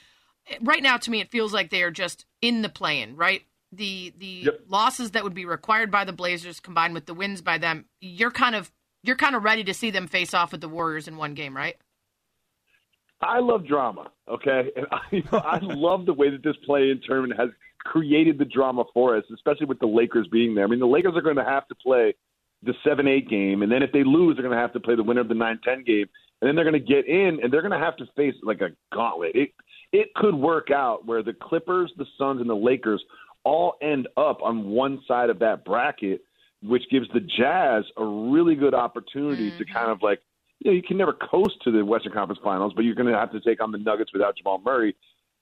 Right now, to me, it feels like they are just in the play-in, right? The the losses that would be required by the Blazers combined with the wins by them, you're kind of you're kind of ready to see them face off with the Warriors in one game, right? I love drama, okay? And I, I love the way that this play-in tournament has created the drama for us, especially with the Lakers being there. I mean, the Lakers are going to have to play the 7-8 game, and then if they lose, they're going to have to play the winner of the 9-10 game, and then they're going to get in, and they're going to have to face like a gauntlet. It, it could work out where the Clippers, the Suns, and the Lakers all end up on one side of that bracket, which gives the Jazz a really good opportunity to mm-hmm. kind of like, you know, you can never coast to the Western Conference Finals, but you're going to have to take on the Nuggets without Jamal Murray.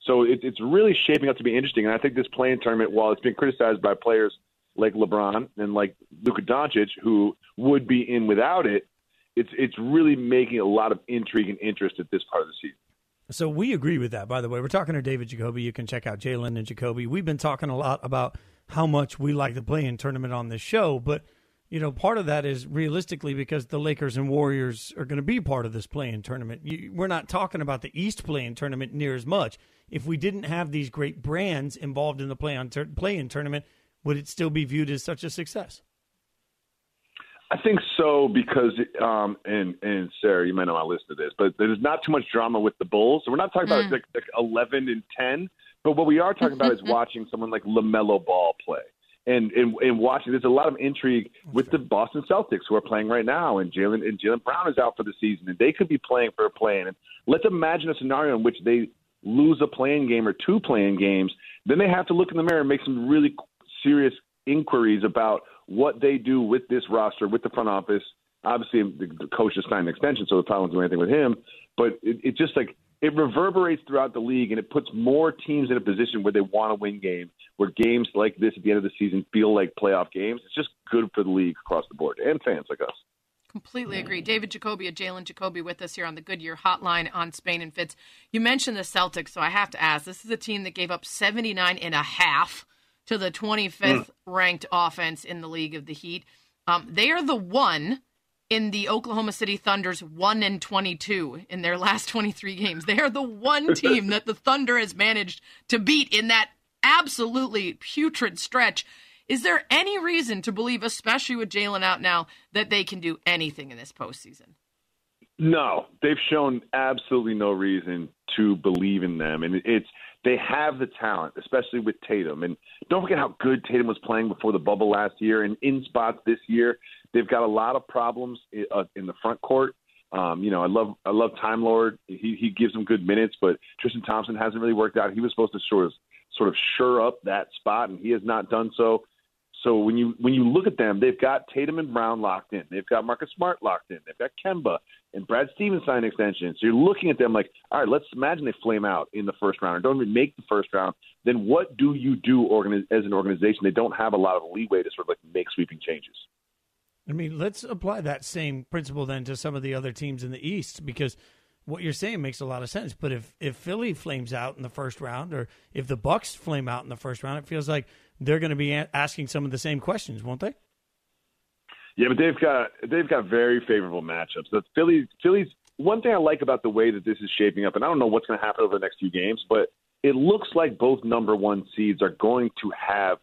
So it, it's really shaping up to be interesting. And I think this playing tournament, while it's been criticized by players like LeBron and like Luka Doncic, who would be in without it, it's it's really making a lot of intrigue and interest at this part of the season. So we agree with that. By the way, we're talking to David Jacoby. You can check out Jalen and Jacoby. We've been talking a lot about how much we like the play-in tournament on this show, but you know, part of that is realistically because the Lakers and Warriors are going to be part of this play-in tournament. You, we're not talking about the East play-in tournament near as much. If we didn't have these great brands involved in the play-in tur- play-in tournament, would it still be viewed as such a success? I think so because, um, and and Sarah, you might know I listed this, but there's not too much drama with the Bulls. So we're not talking about like, like 11 and 10, but what we are talking about is watching someone like LaMelo Ball play. And, and and watching, there's a lot of intrigue with the Boston Celtics who are playing right now, and Jaylen and Jaylen Brown is out for the season, and they could be playing for a play-in. And let's imagine a scenario in which they lose a playing game or two playing games, then they have to look in the mirror and make some really serious inquiries about what they do with this roster, with the front office. Obviously, the, the coach just signed an extension, so the won't do anything with him. But it, it just like it reverberates throughout the league, and it puts more teams in a position where they want to win games, where games like this at the end of the season feel like playoff games. It's just good for the league across the board and fans like us. Completely agree. David Jacoby, Jalen Jacoby, with us here on the Goodyear Hotline on Spain and Fitz. You mentioned the Celtics, so I have to ask. This is a team that gave up 79 and a half to the 25th ranked offense in the league of the Heat. Um, they are the one in the Oklahoma City Thunder's 1 and 22 in their last 23 games. They are the one team that the Thunder has managed to beat in that absolutely putrid stretch. Is there any reason to believe, especially with Jaylen out now, that they can do anything in this postseason? No, they've shown absolutely no reason to believe in them, and it's they have the talent, especially with Tatum. And don't forget how good Tatum was playing before the bubble last year, and in spots this year, they've got a lot of problems in, uh, in the front court. Um, you know, I love I love Time Lord. He he gives them good minutes, but Tristan Thompson hasn't really worked out. He was supposed to sort of sort of sure up that spot, and he has not done so. So when you when you look at them, they've got Tatum and Brown locked in. They've got Marcus Smart locked in. They've got Kemba and Brad Stevens signed an extension. So you're looking at them like, all right, let's imagine they flame out in the first round or don't even make the first round. Then what do you do as an organization? They don't have a lot of leeway to sort of like make sweeping changes. I mean, let's apply that same principle then to some of the other teams in the East because what you're saying makes a lot of sense. But if if Philly flames out in the first round, or if the Bucks flame out in the first round, it feels like they're going to be a- asking some of the same questions, won't they? Yeah, but they've got they've got very favorable matchups. The Phillies one thing I like about the way that this is shaping up, and I don't know what's going to happen over the next few games, but it looks like both number one seeds are going to have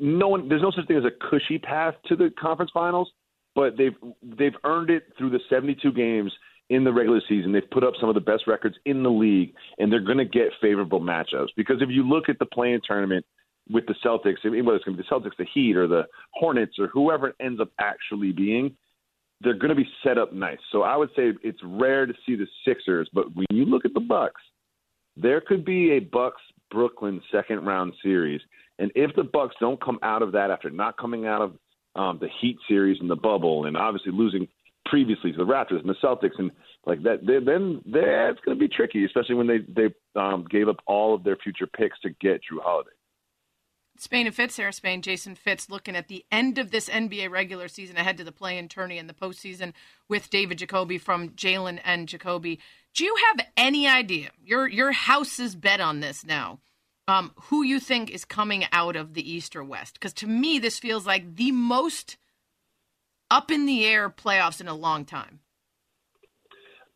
no one. There's no such thing as a cushy path to the conference finals, but they've they've earned it through the 72 games in the regular season. They've put up some of the best records in the league, and they're going to get favorable matchups because if you look at the playing tournament with the Celtics, I mean, whether it's going to be the Celtics, the Heat, or the Hornets, or whoever it ends up actually being, they're going to be set up nice. So I would say it's rare to see the Sixers, but when you look at the Bucks, there could be a Bucks Brooklyn second round series, and if the Bucks don't come out of that after not coming out of um, the Heat series in the bubble, and obviously losing previously to the Raptors and the Celtics, and like that, they, then that's going to be tricky, especially when they they um, gave up all of their future picks to get Jrue Holiday. Spain and Fitz, Sarah Spain, Jason Fitz, looking at the end of this NBA regular season ahead to the play-in tourney and the postseason with David Jacoby from Jalen and Jacoby. Do you have any idea? Your your house is bet on this now. Um, who you think is coming out of the East or West? Because to me, this feels like the most up in the air playoffs in a long time.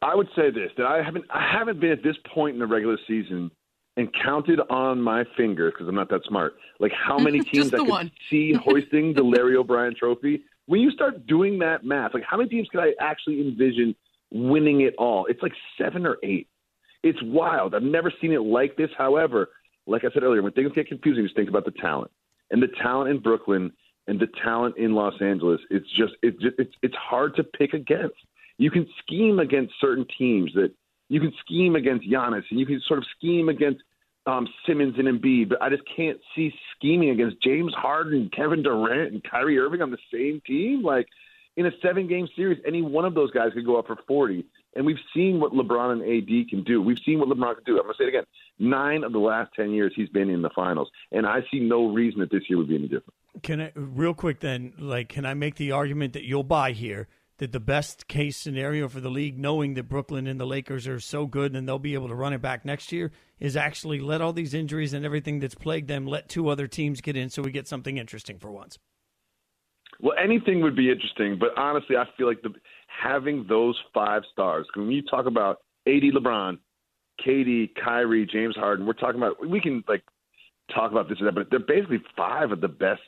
I would say this: that I haven't I haven't been at this point in the regular season and counted on my fingers because I'm not that smart. Like how many teams I could one. see hoisting the Larry O'Brien Trophy. When you start doing that math, like how many teams could I actually envision winning it all? It's like seven or eight. It's wild. I've never seen it like this. However, like I said earlier, when things get confusing, just think about the talent and the talent in Brooklyn and the talent in Los Angeles. It's just it's hard to pick against. You can scheme against certain teams that you can scheme against Giannis and you can sort of scheme against um, Simmons and Embiid, but I just can't see scheming against James Harden, Kevin Durant, and Kyrie Irving on the same team. Like in a seven game series, any one of those guys could go up for 40. And we've seen what LeBron and AD can do. We've seen what LeBron can do. I'm going to say it again. Nine of the last 10 years, he's been in the finals. And I see no reason that this year would be any different. Can I, real quick then, like, can I make the argument that you'll buy here that the best case scenario for the league, knowing that Brooklyn and the Lakers are so good and they'll be able to run it back next year, is actually let all these injuries and everything that's plagued them, let two other teams get in so we get something interesting for once? Well, anything would be interesting, but honestly, I feel like the having those five stars. When you talk about AD, LeBron, KD, Kyrie, James Harden, we're talking about we can like talk about this or that, but they're basically five of the best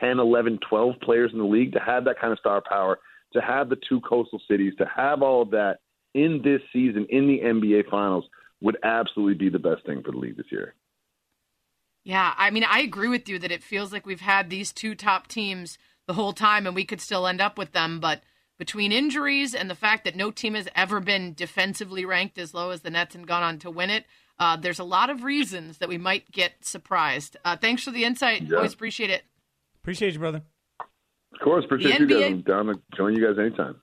10, 11, 12 players in the league to have that kind of star power, to have the two coastal cities, to have all of that in this season in the NBA Finals would absolutely be the best thing for the league this year. Yeah, I mean, I agree with you that it feels like we've had these two top teams the whole time and we could still end up with them, but between injuries and the fact that no team has ever been defensively ranked as low as the Nets and gone on to win it, uh, there's a lot of reasons that we might get surprised. Uh, thanks for the insight. Yeah. Always appreciate it. Appreciate you, brother. Of course, appreciate you guys. I'm down to join you guys anytime.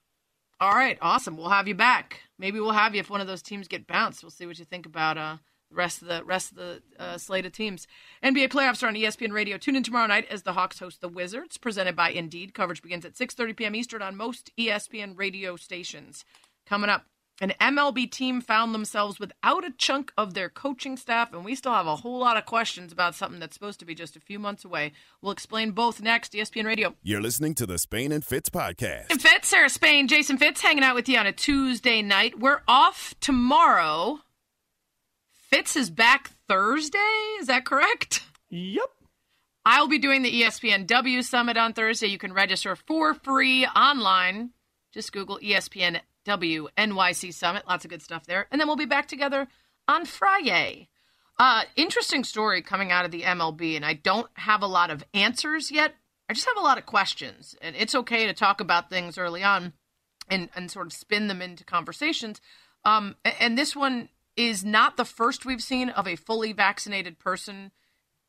All right, awesome. We'll have you back. Maybe we'll have you if one of those teams get bounced. We'll see what you think about uh, the rest of the rest of the uh, slate of teams. NBA playoffs are on ESPN Radio. Tune in tomorrow night as the Hawks host the Wizards, presented by Indeed. Coverage begins at 6:30 p.m. Eastern on most ESPN radio stations. Coming up, an MLB team found themselves without a chunk of their coaching staff, and we still have a whole lot of questions about something that's supposed to be just a few months away. We'll explain both next. ESPN Radio. You're listening to the Spain and Fitz podcast. And Fitz, Sarah Spain, Jason Fitz hanging out with you on a Tuesday night. We're off tomorrow. Fitz is back Thursday. Is that correct? Yep. I'll be doing the E ESPN W Summit on Thursday. You can register for free online. Just Google ESPN W NYC Summit. Lots of good stuff there. And then we'll be back together on Friday. Uh, interesting story coming out of the MLB, and I don't have a lot of answers yet. I just have a lot of questions, and it's okay to talk about things early on and, and sort of spin them into conversations. Um, and this one is not the first we've seen of a fully vaccinated person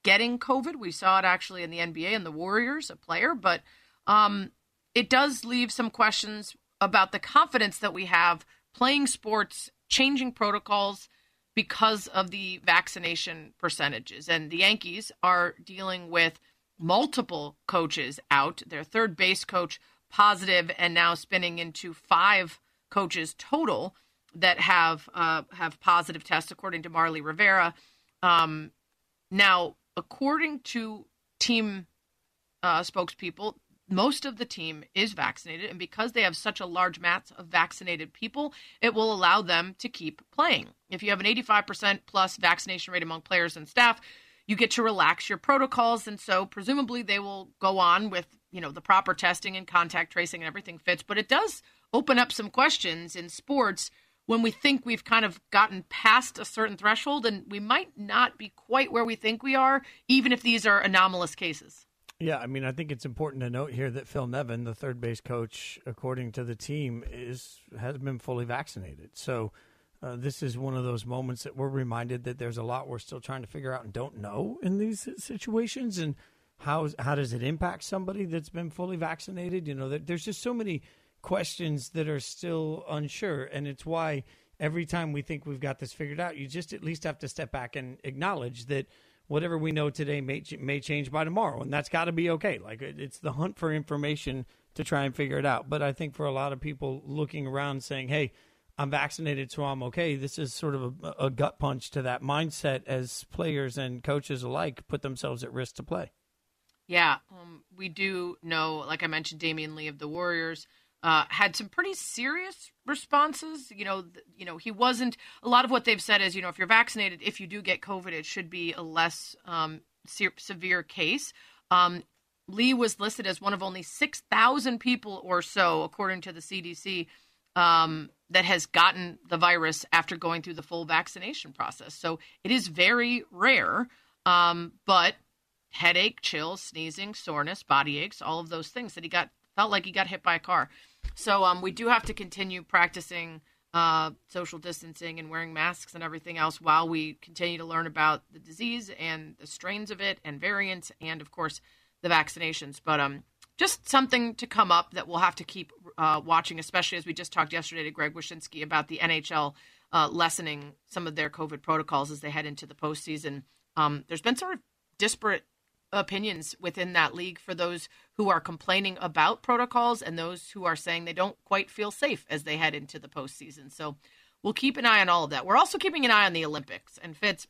getting COVID. We saw it actually in the NBA and the Warriors, a player, but um, it does leave some questions about the confidence that we have playing sports, changing protocols because of the vaccination percentages. And the Yankees are dealing with multiple coaches out. Their third base coach positive, and now spinning into five coaches total that have uh, have positive tests, according to Marly Rivera. Um, now, according to team uh, spokespeople, most of the team is vaccinated, and because they have such a large mass of vaccinated people, it will allow them to keep playing. If you have an 85% plus vaccination rate among players and staff, you get to relax your protocols, and so presumably they will go on with you know the proper testing and contact tracing and everything fits. But it does open up some questions in sports when we think we've kind of gotten past a certain threshold, and we might not be quite where we think we are, even if these are anomalous cases. Yeah, I mean, I think it's important to note here that Phil Nevin, the third base coach, according to the team, is has been fully vaccinated. So uh, this is one of those moments that we're reminded that there's a lot we're still trying to figure out and don't know in these situations. And how how does it impact somebody that's been fully vaccinated? You know, there- there's just so many questions that are still unsure, and it's why every time we think we've got this figured out, you just at least have to step back and acknowledge that whatever we know today may may change by tomorrow, and that's got to be okay. Like it's the hunt for information to try and figure it out. But I think for a lot of people looking around saying, "Hey, I'm vaccinated, so I'm okay," this is sort of a, a gut punch to that mindset as players and coaches alike put themselves at risk to play. Yeah, um, we do know, like I mentioned, Damion Lee of the Warriors uh, had some pretty serious responses. You know, th- you know, he wasn't. A lot of what they've said is, you know, if you're vaccinated, if you do get COVID, it should be a less um, se- severe case. Um, Lee was listed as one of only 6,000 people or so, according to the CDC, um, that has gotten the virus after going through the full vaccination process. So it is very rare. Um, but headache, chills, sneezing, soreness, body aches, all of those things that he got felt like he got hit by a car. So um, we do have to continue practicing uh, social distancing and wearing masks and everything else while we continue to learn about the disease and the strains of it and variants and of course the vaccinations. But um, just something to come up that we'll have to keep uh, watching, especially as we just talked yesterday to Greg Wyshynski about the NHL uh, lessening some of their COVID protocols as they head into the postseason. Um, there's been sort of disparate opinions within that league for those who are complaining about protocols and those who are saying they don't quite feel safe as they head into the postseason. So we'll keep an eye on all of that. We're also keeping an eye on the Olympics. And Fitz,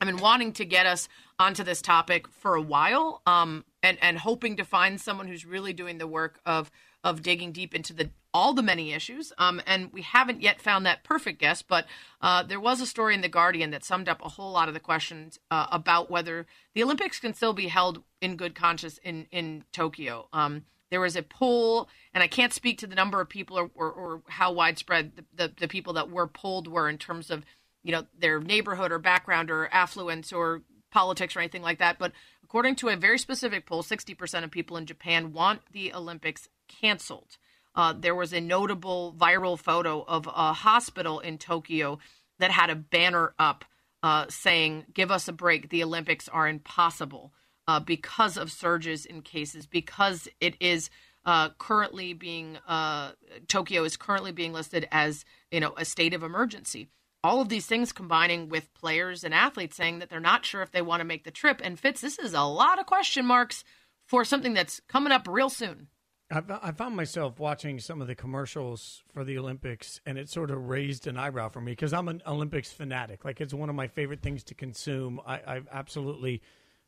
I've been wanting to get us onto this topic for a while, um, and and hoping to find someone who's really doing the work of of digging deep into the all the many issues. Um, and we haven't yet found that perfect guest, but uh, there was a story in The Guardian that summed up a whole lot of the questions uh, about whether the Olympics can still be held in good conscience in, in Tokyo. Um, there was a poll, and I can't speak to the number of people or, or, or how widespread the, the, the, people that were polled were in terms of, you know, their neighborhood or background or affluence or politics or anything like that. But according to a very specific poll, 60% of people in Japan want the Olympics canceled. Uh, there was a notable viral photo of a hospital in Tokyo that had a banner up uh, saying, Give us a break. The Olympics are impossible uh, because of surges in cases, because it is. Uh, currently being uh, Tokyo is currently being listed as you know a state of emergency. All of these things combining with players and athletes saying that they're not sure if they want to make the trip. And Fitz, this is a lot of question marks for something that's coming up real soon. I found myself watching some of the commercials for the Olympics, and it sort of raised an eyebrow for me because I'm an Olympics fanatic. Like it's one of my favorite things to consume. I, I absolutely,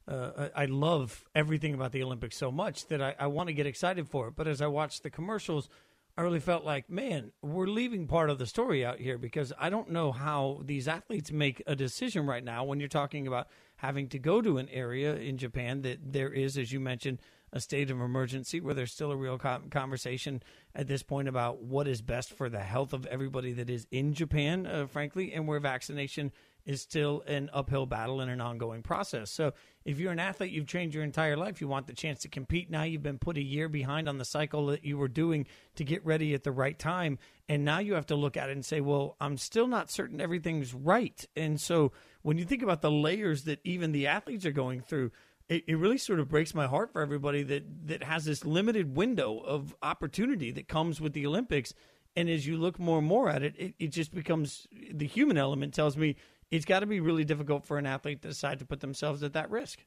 uh, I love everything about the Olympics so much that I, I want to get excited for it. But as I watched the commercials, I really felt like, man, we're leaving part of the story out here because I don't know how these athletes make a decision right now when you're talking about having to go to an area in Japan that there is, as you mentioned a state of emergency where there's still a real conversation at this point about what is best for the health of everybody that is in Japan, uh, frankly, and where vaccination is still an uphill battle and an ongoing process. So, if you're an athlete, you've trained your entire life, you want the chance to compete. Now you've been put a year behind on the cycle that you were doing to get ready at the right time. And now you have to look at it and say, well, I'm still not certain everything's right. And so, when you think about the layers that even the athletes are going through, it, it really sort of breaks my heart for everybody that that has this limited window of opportunity that comes with the Olympics. And as you look more and more at it, it, it just becomes the human element tells me it's got to be really difficult for an athlete to decide to put themselves at that risk.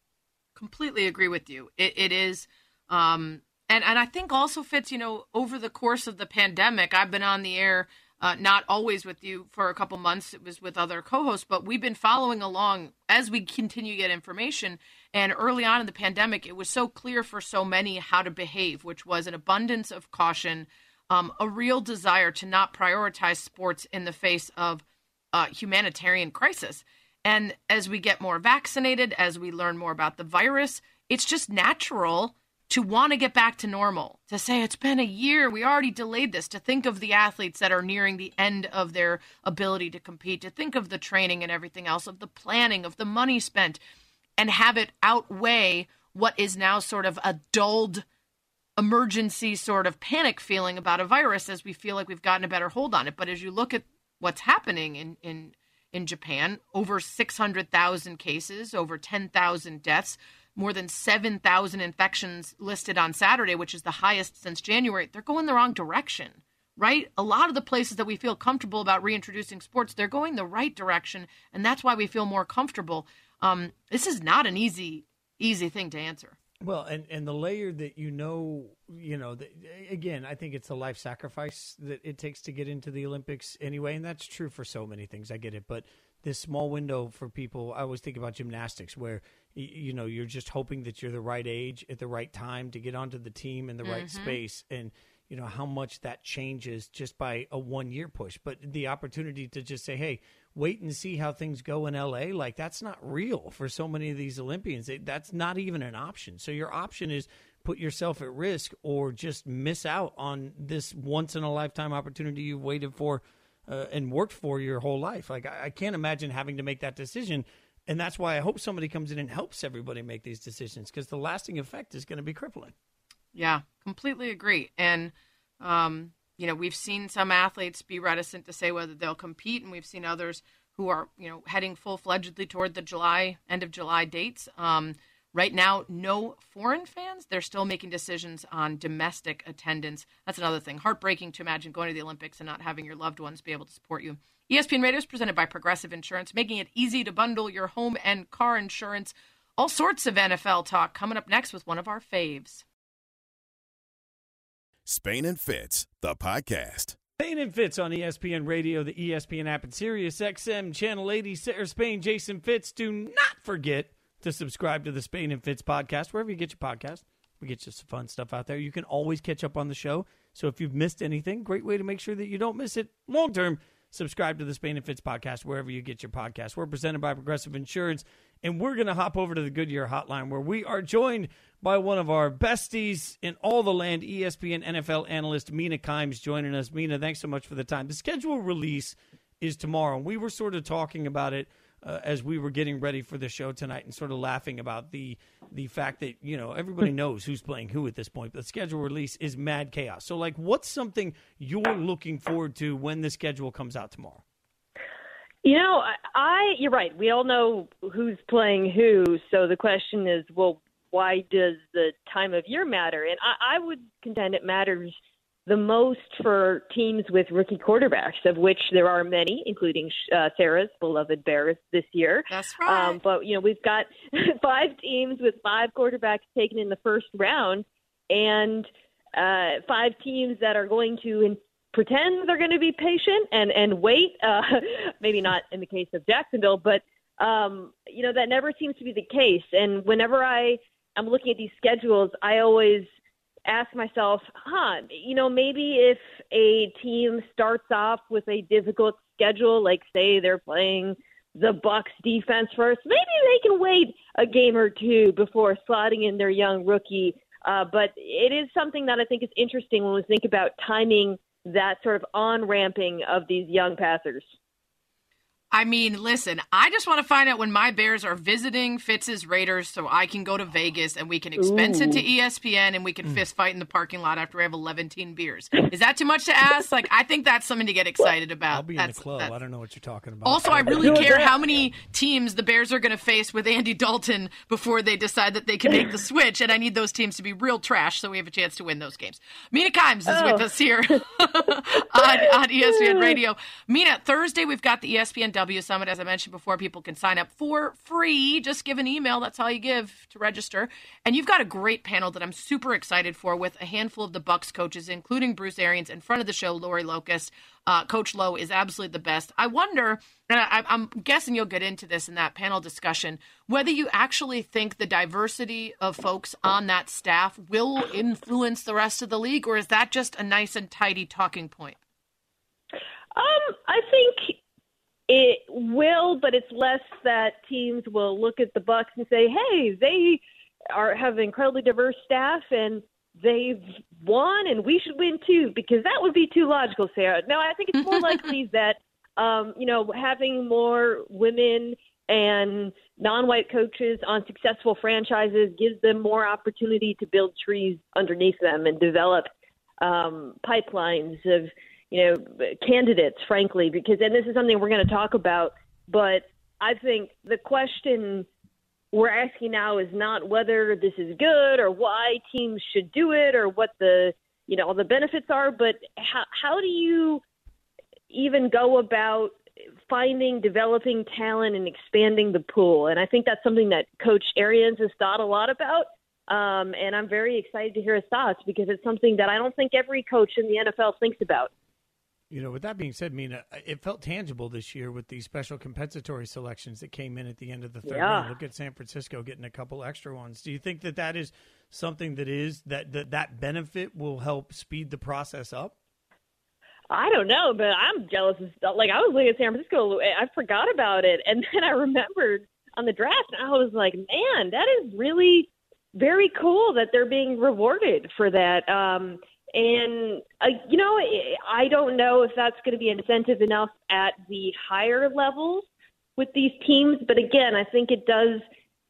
Completely agree with you. it, it is. Um, and, and I think also fits. you know, over the course of the pandemic, I've been on the air uh, not always with you for a couple months. It was with other co hosts, but we've been following along as we continue to get information. And early on in the pandemic, it was so clear for so many how to behave, which was an abundance of caution, um, a real desire to not prioritize sports in the face of uh, humanitarian crisis. And as we get more vaccinated, as we learn more about the virus, it's just natural to want to get back to normal, to say it's been a year, we already delayed this, to think of the athletes that are nearing the end of their ability to compete, to think of the training and everything else, of the planning, of the money spent, and have it outweigh what is now sort of a dulled emergency sort of panic feeling about a virus as we feel like we've gotten a better hold on it. But as you look at what's happening in, in in Japan, over 600,000 cases, over 10,000 deaths, more than 7,000 infections listed on Saturday, which is the highest since January, they're going the wrong direction, right? A lot of the places that we feel comfortable about reintroducing sports, they're going the right direction. And that's why we feel more comfortable. Um, this is not an easy easy thing to answer. Well, and, and the layer that you know, you know, the, again, I think it's a life sacrifice that it takes to get into the Olympics anyway, and that's true for so many things. I get it, but this small window for people, I always think about gymnastics, where you know you're just hoping that you're the right age at the right time to get onto the team in the right Mm-hmm. space, and you know how much that changes just by a one year push. But the opportunity to just say, hey, wait and see how things go in LA, like that's not real for so many of these Olympians. It- That's not even an option. So your option is put yourself at risk or just miss out on this once in a lifetime opportunity you've waited for uh, and worked for your whole life. Like I, I can't imagine having to make that decision. And that's why I hope somebody comes in and helps everybody make these decisions because the lasting effect is going to be crippling. Yeah, completely agree. And um, you know, we've seen some athletes be reticent to say whether they'll compete, and we've seen others who are, you know, heading full fledgedly toward the July end of July dates. Um, right now, no foreign fans. They're still making decisions on domestic attendance. That's another thing. Heartbreaking to imagine going to the Olympics and not having your loved ones be able to support you. ESPN Radio is presented by Progressive Insurance, making it easy to bundle your home and car insurance. All sorts of NFL talk coming up next with one of our faves. Spain and Fitz, the podcast. Spain and Fitz on ESPN Radio, the ESPN app, and Sirius XM Channel 80. Sarah Spain, Jason Fitz. Do not forget to subscribe to the Spain and Fitz podcast wherever you get your podcast. We get you some fun stuff out there. You can always catch up on the show. So if you've missed anything, great way to make sure that you don't miss it long term. Subscribe to the Spain and Fitz podcast wherever you get your podcast. We're presented by Progressive Insurance, and we're going to hop over to the Goodyear Hotline where we are joined by one of our besties in all the land, ESPN NFL analyst Mina Kimes joining us. Mina, thanks so much for the time. The schedule release is tomorrow. and We were sort of talking about it uh, as we were getting ready for the show tonight and sort of laughing about the the fact that you know everybody knows who's playing who at this point. But the schedule release is mad chaos. So, like, what's something you're looking forward to when the schedule comes out tomorrow? You know, I, you're right. We all know who's playing who. So the question is, well, why does the time of year matter? And I, I would contend it matters the most for teams with rookie quarterbacks, of which there are many, including uh, Sarah's beloved Bears this year. That's right. Um, but you know, we've got five teams with five quarterbacks taken in the first round, and uh, five teams that are going to in- pretend they're going to be patient and and wait. Uh, maybe not in the case of Jacksonville, but um, you know that never seems to be the case. And whenever I am looking at these schedules, I always ask myself, huh, you know, maybe if a team starts off with a difficult schedule, like say they're playing the Bucks defense first, maybe they can wait a game or two before slotting in their young rookie. Uh, but it is something that I think is interesting when we think about timing that sort of on ramping of these young passers. I mean, listen, I just want to find out when my Bears are visiting Fitz's Raiders so I can go to Vegas and we can expense it to ESPN and we can mm. fist fight in the parking lot after I have 11 teen beers. Is that too much to ask? Like, I think that's something to get excited about. I'll be in the club. that's- I don't know what you're talking about. Also, I really care how many teams the Bears are going to face with Andy Dalton before they decide that they can make the switch, and I need those teams to be real trash so we have a chance to win those games. Mina Kimes is with Oh. us here on, on ESPN Radio. Mina, Thursday we've got the ESPN W Summit. As I mentioned before, people can sign up for free. Just give an email. That's all you give to register. And you've got a great panel that I'm super excited for with a handful of the Bucks coaches, including Bruce Arians, in front of the show, Lori Locust. Uh, Coach Lowe is absolutely the best. I wonder, and I, I'm guessing you'll get into this in that panel discussion, whether you actually think the diversity of folks on that staff will influence the rest of the league, or is that just a nice and tidy talking point? Um, I think it will, but it's less that teams will look at the Bucks and say, "Hey, they are have incredibly diverse staff and they've won, and we should win too," because that would be too logical, Sarah. No, I think it's more likely that um, you know having more women and non-white coaches on successful franchises gives them more opportunity to build trees underneath them and develop um, pipelines of you know candidates frankly because and this is something we're going to talk about but i think the question we're asking now is not whether this is good or why teams should do it or what the you know all the benefits are but how how do you even go about finding, developing talent, and expanding the pool. And I think that's something that Coach Arians has thought a lot about. Um, and I'm very excited to hear his thoughts because it's something that I don't think every coach in the NFL thinks about. You know, with that being said, Mina, it felt tangible this year with these special compensatory selections that came in at the end of the third Yeah. round. Look at San Francisco getting a couple extra ones. Do you think that that is something that is that that, that benefit will help speed the process up? I don't know, but I'm jealous. Of stuff. Like I was looking at San Francisco, I forgot about it, and then I remembered on the draft, and I was like, man, that is really very cool that they're being rewarded for that. Um, and uh, you know, I don't know if that's going to be incentive enough at the higher levels with these teams, but again, I think it does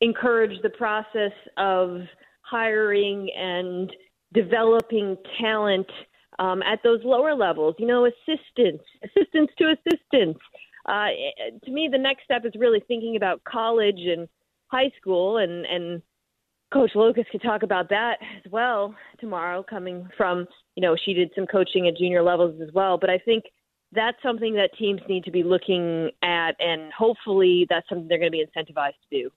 encourage the process of hiring and developing talent um, at those lower levels. You know, assistants, assistants to assistants. Uh, to me, the next step is really thinking about college and high school, and and Coach Lucas could talk about that as well tomorrow. Coming from, you know, she did some coaching at junior levels as well, but I think that's something that teams need to be looking at, and hopefully that's something they're going to be incentivized to do.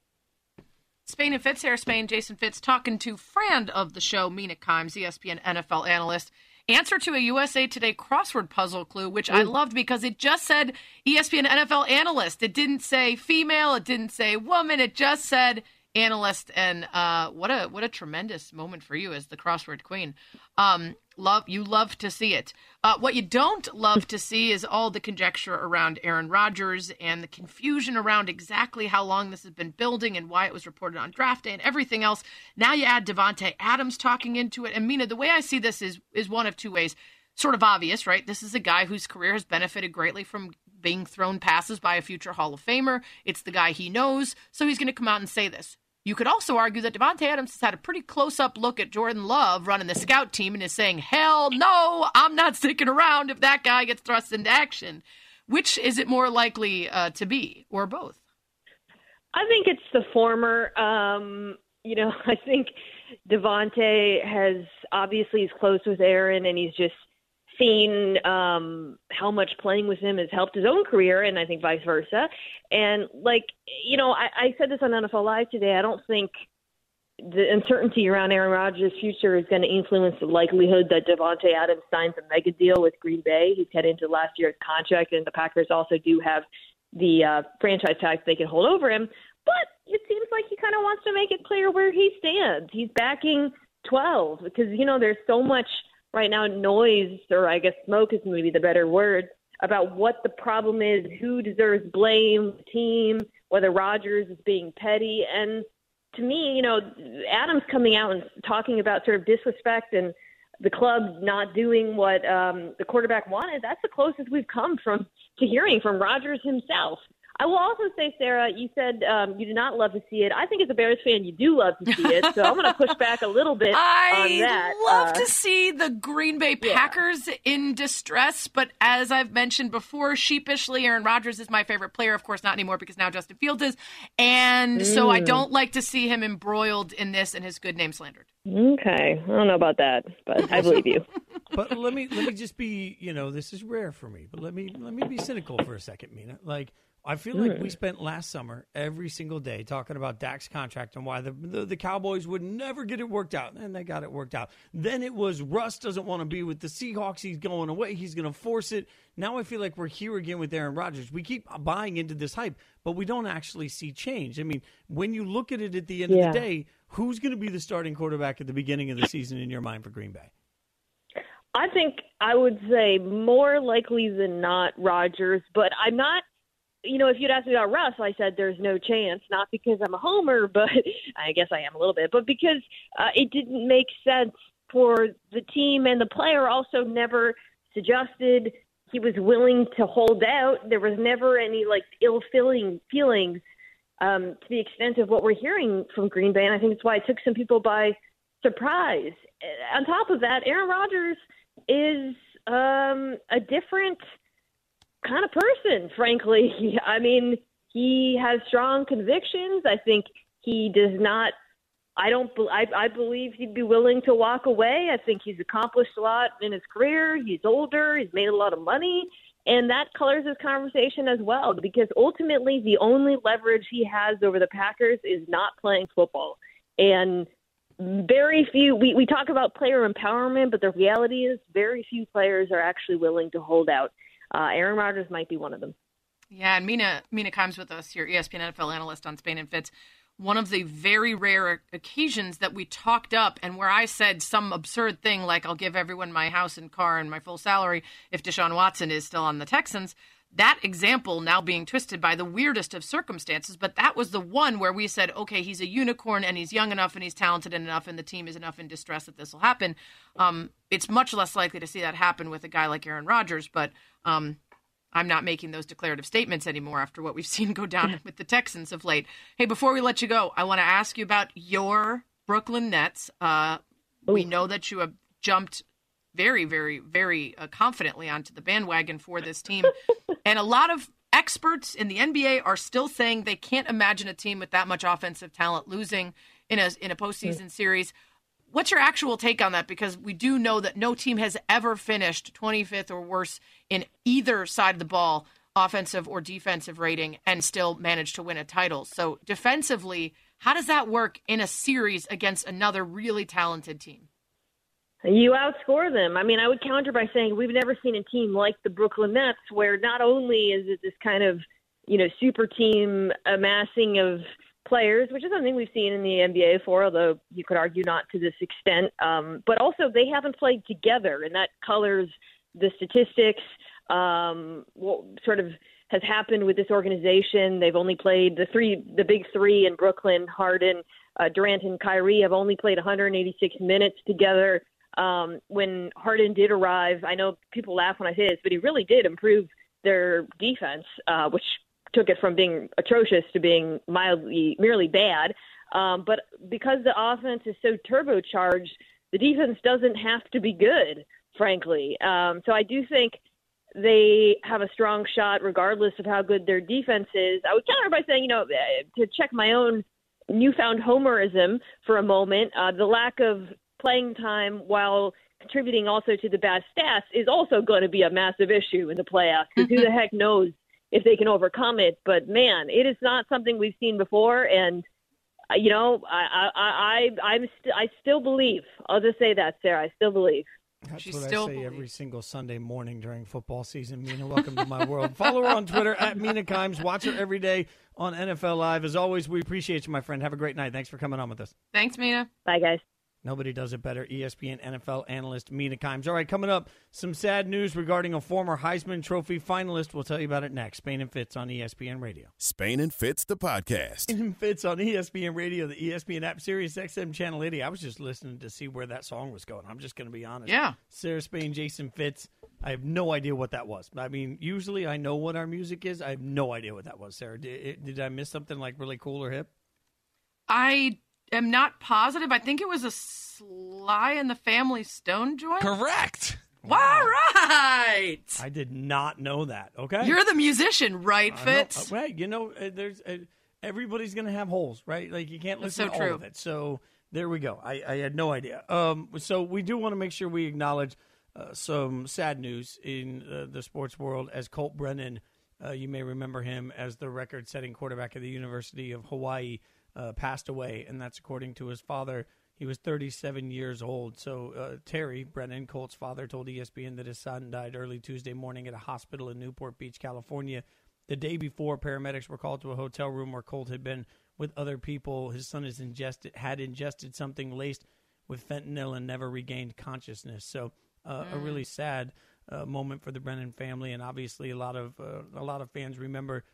Spain and Fitz here. Spain, Jason Fitz talking to friend of the show, Mina Kimes, ESPN NFL analyst. Answer to a USA Today crossword puzzle clue, which I mm. loved because it just said ESPN NFL analyst. It didn't say female. It didn't say woman. It just said analyst. And uh, what a what a tremendous moment for you as the crossword queen. Um, love you love to see it. Uh, what you don't love to see is all the conjecture around Aaron Rodgers and the confusion around exactly how long this has been building and why it was reported on draft day and everything else. Now you add Davante Adams talking into it. And Mina, the way I see this is is one of two ways. Sort of obvious, right? This is a guy whose career has benefited greatly from being thrown passes by a future Hall of Famer. It's the guy he knows, so he's going to come out and say this. You could also argue that Davante Adams has had a pretty close up look at Jordan Love running the scout team and is saying, hell no, I'm not sticking around if that guy gets thrust into action. Which is it more likely uh, to be, or both? I think it's the former. Um, you know, I think Davante has obviously is close with Aaron, and he's just seen um, how much playing with him has helped his own career, and I think vice versa. And like, you know, I, I said this on NFL Live today. I don't think the uncertainty around Aaron Rodgers' future is going to influence the likelihood that Davante Adams signs a mega deal with Green Bay. He's heading into last year's contract, and the Packers also do have the uh, franchise tax they can hold over him. But it seems like he kind of wants to make it clear where he stands. He's backing 12 because, you know, there's so much right now noise, or I guess smoke is maybe the better word, about what the problem is, who deserves blame, the team, whether Rodgers is being petty. And to me, you know, Adams coming out and talking about sort of disrespect and the club not doing what um, the quarterback wanted, that's the closest we've come from to hearing from Rodgers himself. I will also say, Sarah, you said um, you do not love to see it. I think as a Bears fan, you do love to see it. So I'm going to push back a little bit I on that. love Uh, to see the Green Bay Packers in distress, but as I've mentioned before, sheepishly, Aaron Rodgers is my favorite player. Of course, not anymore because now Justin Fields is, and so I Mm. don't like to see him embroiled in this and his good name slandered. Okay, I don't know about that, but I believe you. but let me let me just be you know this is rare for me but let me let me be cynical for a second mina like i feel like we spent last summer every single day talking about Dak's contract and why the, the the Cowboys would never get it worked out, and they got it worked out. Then it was Russ doesn't want to be with the Seahawks. He's going away. He's going to force it. Now I feel like we're here again with Aaron Rodgers. We keep buying into this hype, but we don't actually see change. I mean, when you look at it at the end Yeah. of the day, who's going to be the starting quarterback at the beginning of the season in your mind for Green Bay? I think I would say more likely than not Rodgers, but I'm not. You know, if you'd asked me about Russ, I said there's no chance. Not because I'm a homer, but I guess I am a little bit, but because uh, it didn't make sense for the team and the player. Also, never suggested he was willing to hold out. There was never any like ill feeling feelings um, to the extent of what we're hearing from Green Bay, and I think it's why it took some people by surprise. Uh, On top of that, Aaron Rodgers is um, a different kind of person, frankly. I mean, he has strong convictions. I think he does not. I don't. I, I believe he'd be willing to walk away. I think he's accomplished a lot in his career. He's older. He's made a lot of money, And that colors his conversation as well because ultimately the only leverage he has over the Packers is not playing football. And very few, we, we talk about player empowerment, but the reality is very few players are actually willing to hold out. Uh, Aaron Rodgers might be one of them. Yeah, and Mina Mina Kimes with us here, ESPN NFL analyst on Spain and Fitz. One of the very rare occasions that we talked up and where I said some absurd thing like I'll give everyone my house and car and my full salary if Deshaun Watson is still on the Texans. That example now being twisted by the weirdest of circumstances, but that was the one where we said, okay, he's a unicorn and he's young enough and he's talented enough and the team is enough in distress that this will happen. Um, it's much less likely to see that happen with a guy like Aaron Rodgers, but um, I'm not making those declarative statements anymore after what we've seen go down with the Texans of late. Hey, before we let you go, I want to ask you about your Brooklyn Nets. Uh, we know that you have jumped very, very, very uh, confidently onto the bandwagon for this team. and a lot of experts in the NBA are still saying they can't imagine a team with that much offensive talent losing in a in a postseason series. What's your actual take on that? Because we do know that no team has ever finished 25th or worse in either side of the ball, offensive or defensive rating, and still managed to win a title. So defensively, how does that work in a series against another really talented team? You outscore them. I mean, I would counter by saying we've never seen a team like the Brooklyn Nets, where not only is it this kind of, you know, super team amassing of players, which is something we've seen in the NBA for, although you could argue not to this extent. Um, but also, they haven't played together, and that colors the statistics. Um, what sort of has happened with this organization? They've only played the three, the big three in Brooklyn. Harden, uh, Durant, and Kyrie have only played 186 minutes together. Um, when Harden did arrive, I know people laugh when I say this, but he really did improve their defense, uh, which took it from being atrocious to being mildly, merely bad. Um, but because the offense is so turbocharged, the defense doesn't have to be good, frankly. Um, so I do think they have a strong shot, regardless of how good their defense is. I would counter by saying, you know, eh, to check my own newfound homerism for a moment, uh, the lack of playing time while contributing also to the bad stats is also going to be a massive issue in the playoffs. Because who the heck knows if they can overcome it. But man, it is not something we've seen before, and uh, you know, I I I I'm st- I still believe. I'll just say that, Sarah. I still believe. That's She what I say believes. every single Sunday morning during football season. Mina, welcome to my world. Follow her on Twitter at Mina Kimes. Watch her every day on NFL Live. As always, we appreciate you, my friend. Have a great night. Thanks for coming on with us. Thanks, Mina. Bye, guys. Nobody does it better. ESPN NFL analyst Mina Kimes. All right, coming up, some sad news regarding a former Heisman Trophy finalist. We'll tell you about it next. Spain and Fitz on ESPN Radio. Spain and Fitz, the podcast. Spain and Fitz on ESPN Radio, the ESPN app, Sirius XM Channel 80. I was just listening to see where that song was going. I'm just going to be honest. Yeah. Sarah Spain, Jason Fitz. I have no idea what that was. I mean, usually I know what our music is. I have no idea what that was, Sarah. Did, did I miss something like really cool or hip? I am not positive. I think it was a Sly and the Family Stone joint. Correct. All right. I did not know that. Okay. You're the musician, right, I know- Fitz? uh, right. You know, uh, there's uh, everybody's going to have holes, right? Like you can't That's listen so to all of it. So there we go. I, I had no idea. Um, so we do want to make sure we acknowledge uh, some sad news in uh, the sports world as Colt Brennan. Uh, you may remember him as the record-setting quarterback of the University of Hawaii. Uh, passed away, and that's according to his father. He was 37 years old. So uh, Terry Brennan, Colt's father, told ESPN that his son died early Tuesday morning at a hospital in Newport Beach, California. The day before, paramedics were called to a hotel room where Colt had been with other people. His son has ingested had ingested something laced with fentanyl and never regained consciousness. So uh, a really sad uh, moment for the Brennan family, and obviously a lot of uh, a lot of fans remember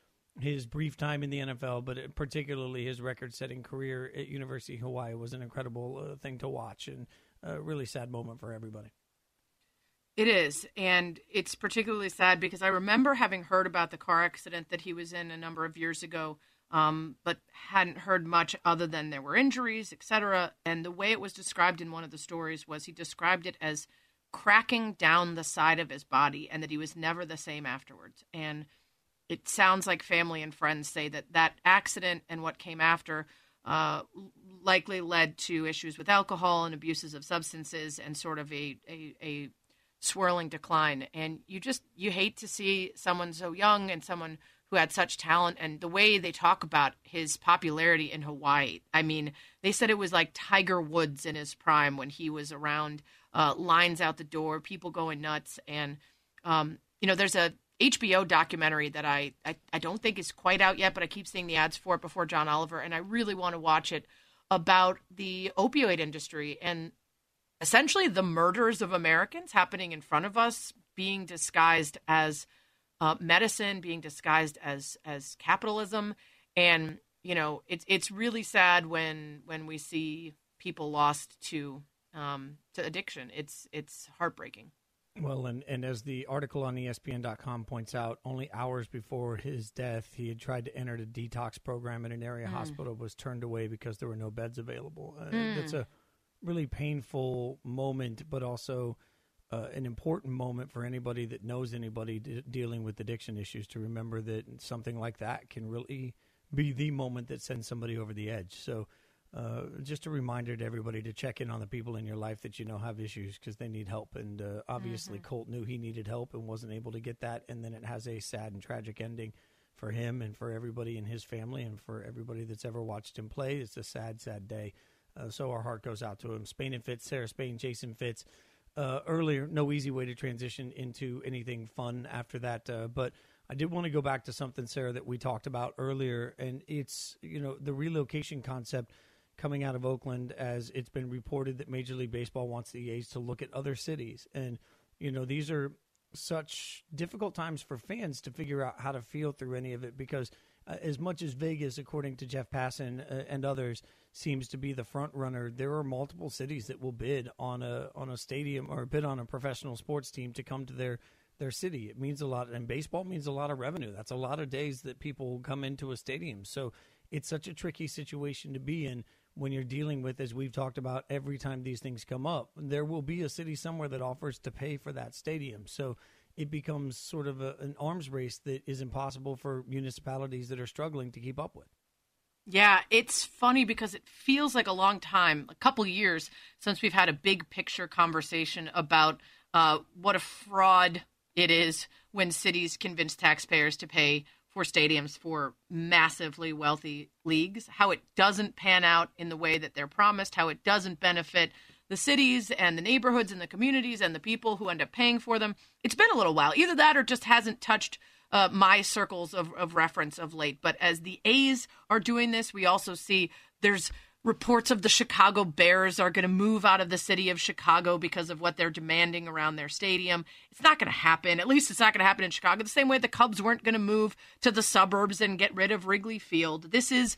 his brief time in the NFL, but particularly his record-setting career at University of Hawaii was an incredible uh, thing to watch, and a really sad moment for everybody. It is. And it's particularly sad because I remember having heard about the car accident that he was in a number of years ago, um, but hadn't heard much other than there were injuries, etc. And the way it was described in one of the stories was he described it as cracking down the side of his body and that he was never the same afterwards. And it sounds like family and friends say that that accident and what came after uh, likely led to issues with alcohol and abuses of substances and sort of a, a, a swirling decline. And you just you hate to see someone so young and someone who had such talent and the way they talk about his popularity in Hawaii. I mean, they said it was like Tiger Woods in his prime when he was around, uh, lines out the door, people going nuts. And, um, you know, there's a HBO documentary that I, I, I don't think is quite out yet, but I keep seeing the ads for it before John Oliver, and I really want to watch it about the opioid industry and essentially the murders of Americans happening in front of us being disguised as uh, medicine, being disguised as as capitalism, and you know it's it's really sad when when we see people lost to um, to addiction. It's it's heartbreaking. Well, and, and as the article on ESPN.com points out, only hours before his death, he had tried to enter the detox program in an area mm. hospital, was turned away because there were no beds available. Uh, mm. That's a really painful moment, but also uh, an important moment for anybody that knows anybody d- dealing with addiction issues to remember that something like that can really be the moment that sends somebody over the edge. So, uh, just a reminder to everybody to check in on the people in your life that you know have issues because they need help. And uh, obviously, mm-hmm. Colt knew he needed help and wasn't able to get that. And then it has a sad and tragic ending for him and for everybody in his family and for everybody that's ever watched him play. It's a sad, sad day. Uh, so our heart goes out to him. Spain and Fitz, Sarah Spain, Jason Fitz. Uh, earlier, no easy way to transition into anything fun after that. Uh, but I did want to go back to something, Sarah, that we talked about earlier, and it's you know the relocation concept coming out of Oakland as it's been reported that Major League Baseball wants the A's to look at other cities. And, you know, these are such difficult times for fans to figure out how to feel through any of it because uh, as much as Vegas, according to Jeff Passan uh, and others, seems to be the front runner, there are multiple cities that will bid on a on a stadium or bid on a professional sports team to come to their their city. It means a lot, and baseball means a lot of revenue. That's a lot of days that people come into a stadium. So it's such a tricky situation to be in when you're dealing with, as we've talked about every time these things come up, there will be a city somewhere that offers to pay for that stadium. So it becomes sort of a, an arms race that is impossible for municipalities that are struggling to keep up with. Yeah, it's funny because it feels like a long time, a couple years since we've had a big picture conversation about uh, what a fraud it is when cities convince taxpayers to pay for stadiums for massively wealthy leagues, how it doesn't pan out in the way that they're promised, how it doesn't benefit the cities and the neighborhoods and the communities and the people who end up paying for them. It's been a little while. Either that or just hasn't touched uh, my circles of, of reference of late. But as the A's are doing this, we also see there's reports of the Chicago Bears are going to move out of the city of Chicago because of what they're demanding around their stadium. It's not going to happen. At least it's not going to happen in Chicago. The same way the Cubs weren't going to move to the suburbs and get rid of Wrigley Field. This is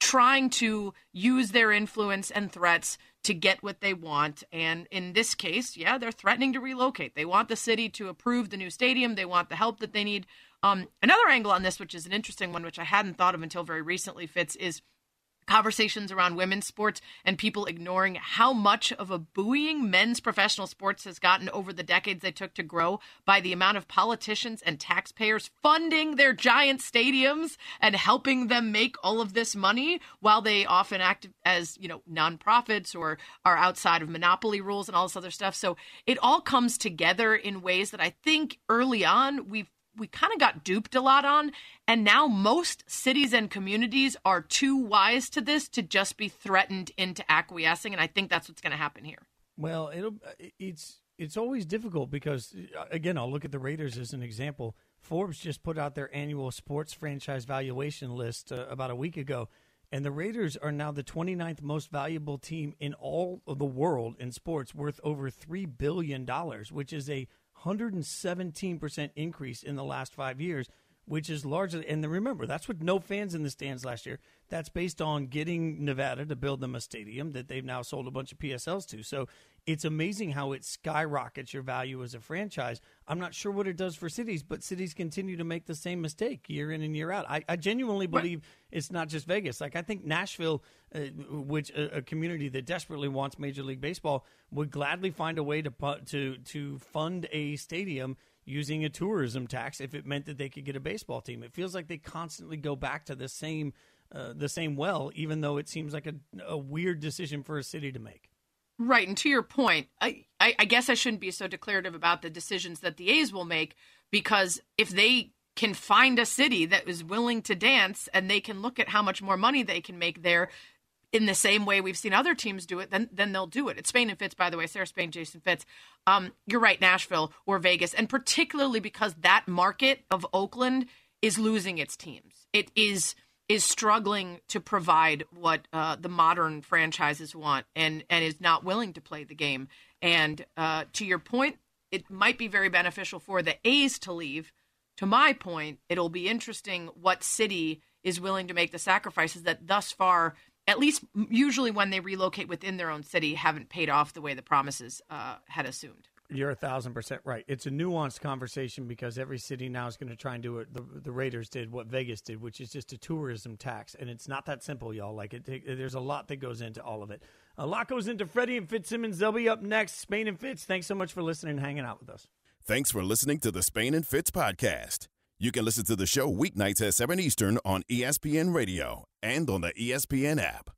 trying to use their influence and threats to get what they want. And in this case, yeah, they're threatening to relocate. They want the city to approve the new stadium. They want the help that they need. Um, another angle on this, which is an interesting one, which I hadn't thought of until very recently, Fitz, is – conversations around women's sports and people ignoring how much of a buoying men's professional sports has gotten over the decades they took to grow by the amount of politicians and taxpayers funding their giant stadiums and helping them make all of this money while they often act as, you know, nonprofits or are outside of monopoly rules and all this other stuff. So it all comes together in ways that I think early on we've we kind of got duped a lot on and now most cities and communities are too wise to this to just be threatened into acquiescing and i think that's what's going to happen here. Well it'll it's it's always difficult because again i'll look at the raiders as an example. Forbes just put out their annual sports franchise valuation list uh, about a week ago and the raiders are now the 29th most valuable team in all of the world in sports worth over $3 billion which is a 117% increase in the last five years, which is largely, and remember, that's with no fans in the stands last year. That's based on getting Nevada to build them a stadium that they've now sold a bunch of PSLs to. So it's amazing how it skyrockets your value as a franchise. I'm not sure what it does for cities, but cities continue to make the same mistake year in and year out. I, I genuinely believe it's not just Vegas. Like I think Nashville, uh, which a, a, community that desperately wants Major League Baseball, would gladly find a way to to to fund a stadium using a tourism tax if it meant that they could get a baseball team. It feels like they constantly go back to the same uh, the same well, even though it seems like a, a weird decision for a city to make. Right, and to your point, I, I, I guess I shouldn't be so declarative about the decisions that the A's will make because if they can find a city that is willing to dance and they can look at how much more money they can make there in the same way we've seen other teams do it, then then they'll do it. It's Spain and Fitz, by the way, Sarah Spain, Jason Fitz. Um, you're right, Nashville or Vegas, and particularly because that market of Oakland is losing its teams. It is is struggling to provide what uh, the modern franchises want, and and is not willing to play the game. And uh, to your point, it might be very beneficial for the A's to leave. To my point, it'll be interesting what city is willing to make the sacrifices that thus far at least usually when they relocate within their own city, haven't paid off the way the promises uh, had assumed. You're a thousand percent right. It's a nuanced conversation because every city now is going to try and do it. The, the Raiders did what Vegas did, which is just a tourism tax, and it's not that simple, y'all. Like it, there's a lot that goes into all of it. A lot goes into Freddie and Fitzsimmons. They'll be up next. Spain and Fitz. Thanks so much for listening and hanging out with us. Thanks for listening to the Spain and Fitz podcast. You can listen to the show weeknights at seven Eastern on ESPN Radio and on the ESPN app.